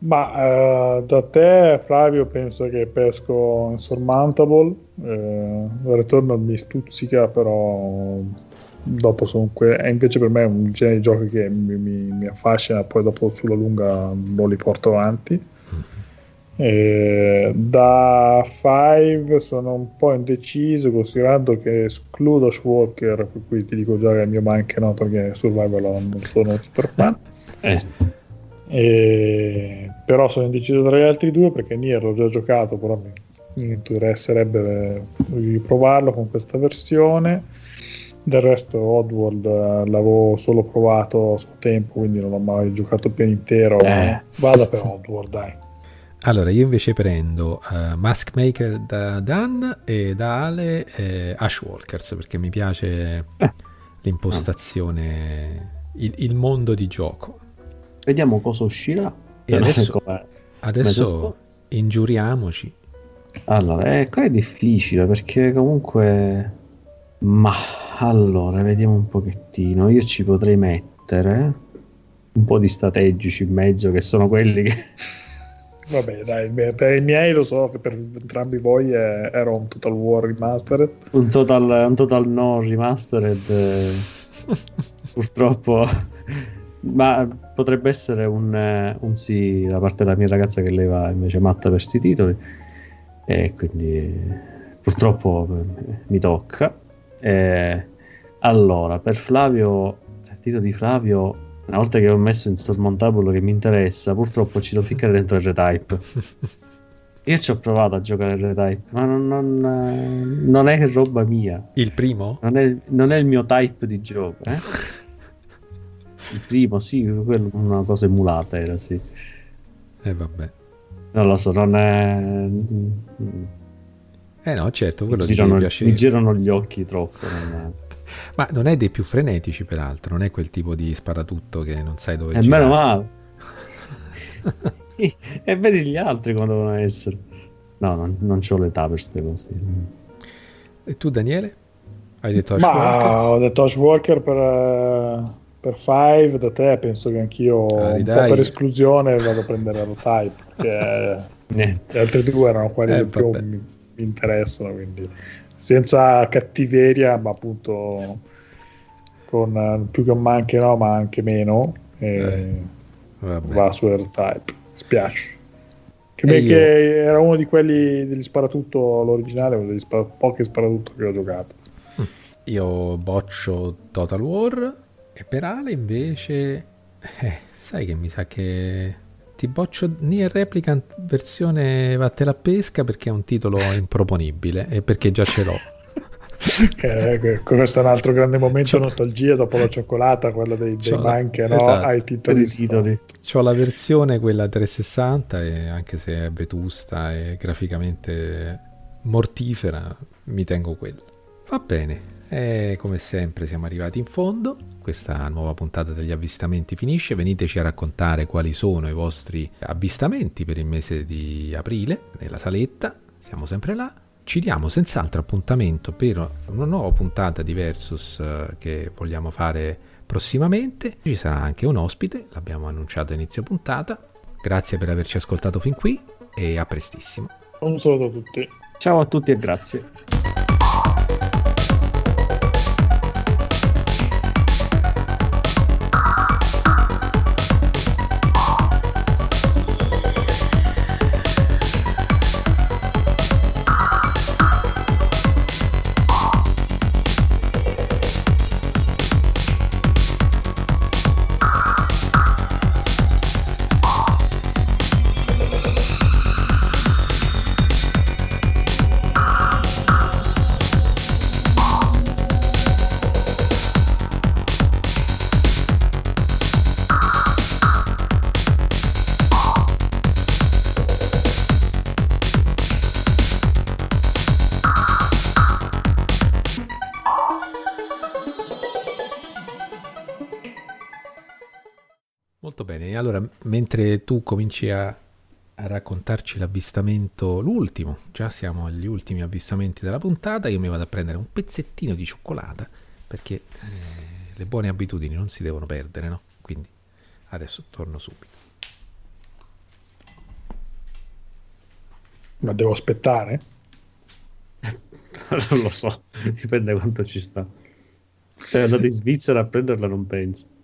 Ma eh, da te, Flavio, penso che pesco Insurmountable. Eh, Returnal mi stuzzica, però dopo sono que- e invece per me è un genere di giochi che mi, mi- mi affascina, poi dopo sulla lunga non li porto avanti. E da 5 sono un po' indeciso considerando che escludo Walker per cui ti dico già che il mio manca no perché Survival non sono un super fan Eh, e- però sono indeciso tra gli altri due perché Nier l'ho già giocato, però mi, mi interesserebbe riprovarlo con questa versione. Del resto Oddworld eh, l'avevo solo provato a suo tempo, quindi non l'ho mai giocato più intero. Eh. Vada per Oddworld, dai. Allora, io invece prendo eh, Maskmaker da Dan e da Ale eh, Ashwalkers perché mi piace Eh. l'impostazione, il, il mondo di gioco. vediamo cosa uscirà. E adesso- Adesso ingiuriamoci. Allora, eh, qua è difficile perché comunque... Ma allora, vediamo un pochettino. Io ci potrei mettere un po' di strategici in mezzo che sono quelli che... Vabbè, dai, per i miei lo so che per entrambi voi è, era un Total War Remastered. Un total, un total no remastered eh, [laughs] purtroppo. Ma potrebbe essere un, eh, un sì da parte della mia ragazza che lei va invece matta per sti titoli. E quindi purtroppo eh, mi tocca. Eh, allora per Flavio il titolo di Flavio una volta che ho messo in sormontabile che mi interessa purtroppo ci devo ficcare dentro il retype [laughs] io ci ho provato a giocare il retype ma non, non, eh, non è roba mia Il primo? non è, non è il mio type di gioco, eh? [laughs] Il primo, sì, quello una cosa emulata era, sì. Eh vabbè. Non lo so, non è... Eh no, certo, quello Mi girano, mi girano gli occhi troppo. non Ma non è dei più frenetici, peraltro, non è quel tipo di sparatutto che non sai dove è... E girare. meno male. [laughs] e vedi gli altri come devono essere. No, non, non ho l'età per queste cose. E tu, Daniele? Hai detto Ma Ashwalkers? ho detto Ashwalker per, eh, per 5, da te penso che anch'io Ah, un dai. po' per esclusione vado a prendere Rotype perché [laughs] Niente. gli altri due erano quelli Eh, che più mi, mi interessano, quindi senza cattiveria, ma appunto con più che un ma anche no, ma anche meno, Eh, va su Rotype. Spiace. Che, beh, che era uno di quelli degli sparatutto l'originale, uno degli spara- pochi sparatutto che ho giocato. Io boccio Total War e per Ale invece... Eh, sai che mi sa che ti boccio Nier Replicant versione vattela a pesca perché è un titolo [laughs] improponibile e perché già ce l'ho. eh, questo è un altro grande momento C'ho... nostalgia dopo la cioccolata, quello dei, dei manche no? esatto. ai titoli. titoli. Ho la versione quella 360 e anche se è vetusta e graficamente mortifera, mi tengo quella. Va bene, e come sempre siamo arrivati in fondo, questa nuova puntata degli avvistamenti finisce, veniteci a raccontare quali sono i vostri avvistamenti per il mese di aprile nella saletta, siamo sempre là. Ci diamo senz'altro appuntamento per una nuova puntata di Versus eh, che vogliamo fare prossimamente. Ci sarà anche un ospite, l'abbiamo annunciato a inizio puntata. Grazie per averci ascoltato fin qui e a prestissimo. Un saluto a tutti. Ciao a tutti e grazie. Mentre tu cominci a, a, raccontarci l'avvistamento, l'ultimo, già siamo agli ultimi avvistamenti della puntata, io mi vado a prendere un pezzettino di cioccolata perché eh, le buone abitudini non si devono perdere, no? Quindi adesso torno subito. Ma devo aspettare? [laughs] non lo so, dipende quanto ci sta. Se andate in Svizzera a prenderla non penso.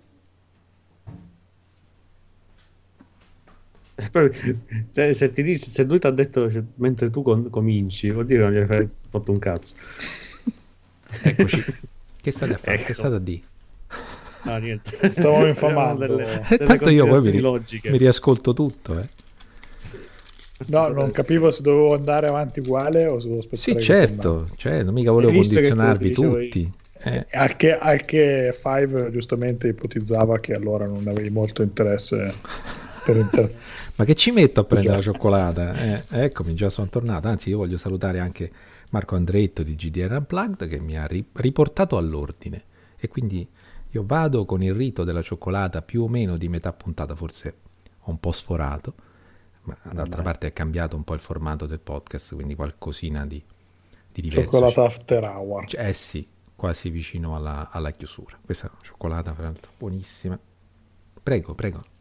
Cioè, se, ti dice, se lui ti ha detto cioè, mentre tu con, cominci, vuol dire che non gli hai fatto un cazzo. Eccoci. [laughs] Che state a fare? Ecco. Che state a dire? No, niente. Stavo infamando. Delle, eh, delle Tanto io poi mi, logiche. mi riascolto tutto, eh. No, non capivo se dovevo andare avanti uguale o se dovevo aspettare. Sì, certo, cioè, non mica volevo condizionarvi tutti. Eh. Al, che, al che Five giustamente ipotizzava che allora non avevi molto interesse per inter- ma che ci metto a prendere la cioccolata? Eh, eccomi, già sono tornato. Anzi, io voglio salutare anche Marco Andretto di GDR Unplugged che mi ha ri- riportato all'ordine. E quindi io vado con il rito della cioccolata più o meno di metà puntata, forse ho un po' sforato, ma d'altra Beh. parte è cambiato un po' il formato del podcast, quindi qualcosina di, di diverso. Cioccolata after hour. Eh sì, quasi vicino alla, alla chiusura. Questa cioccolata, fra l'altro, buonissima. Prego, prego.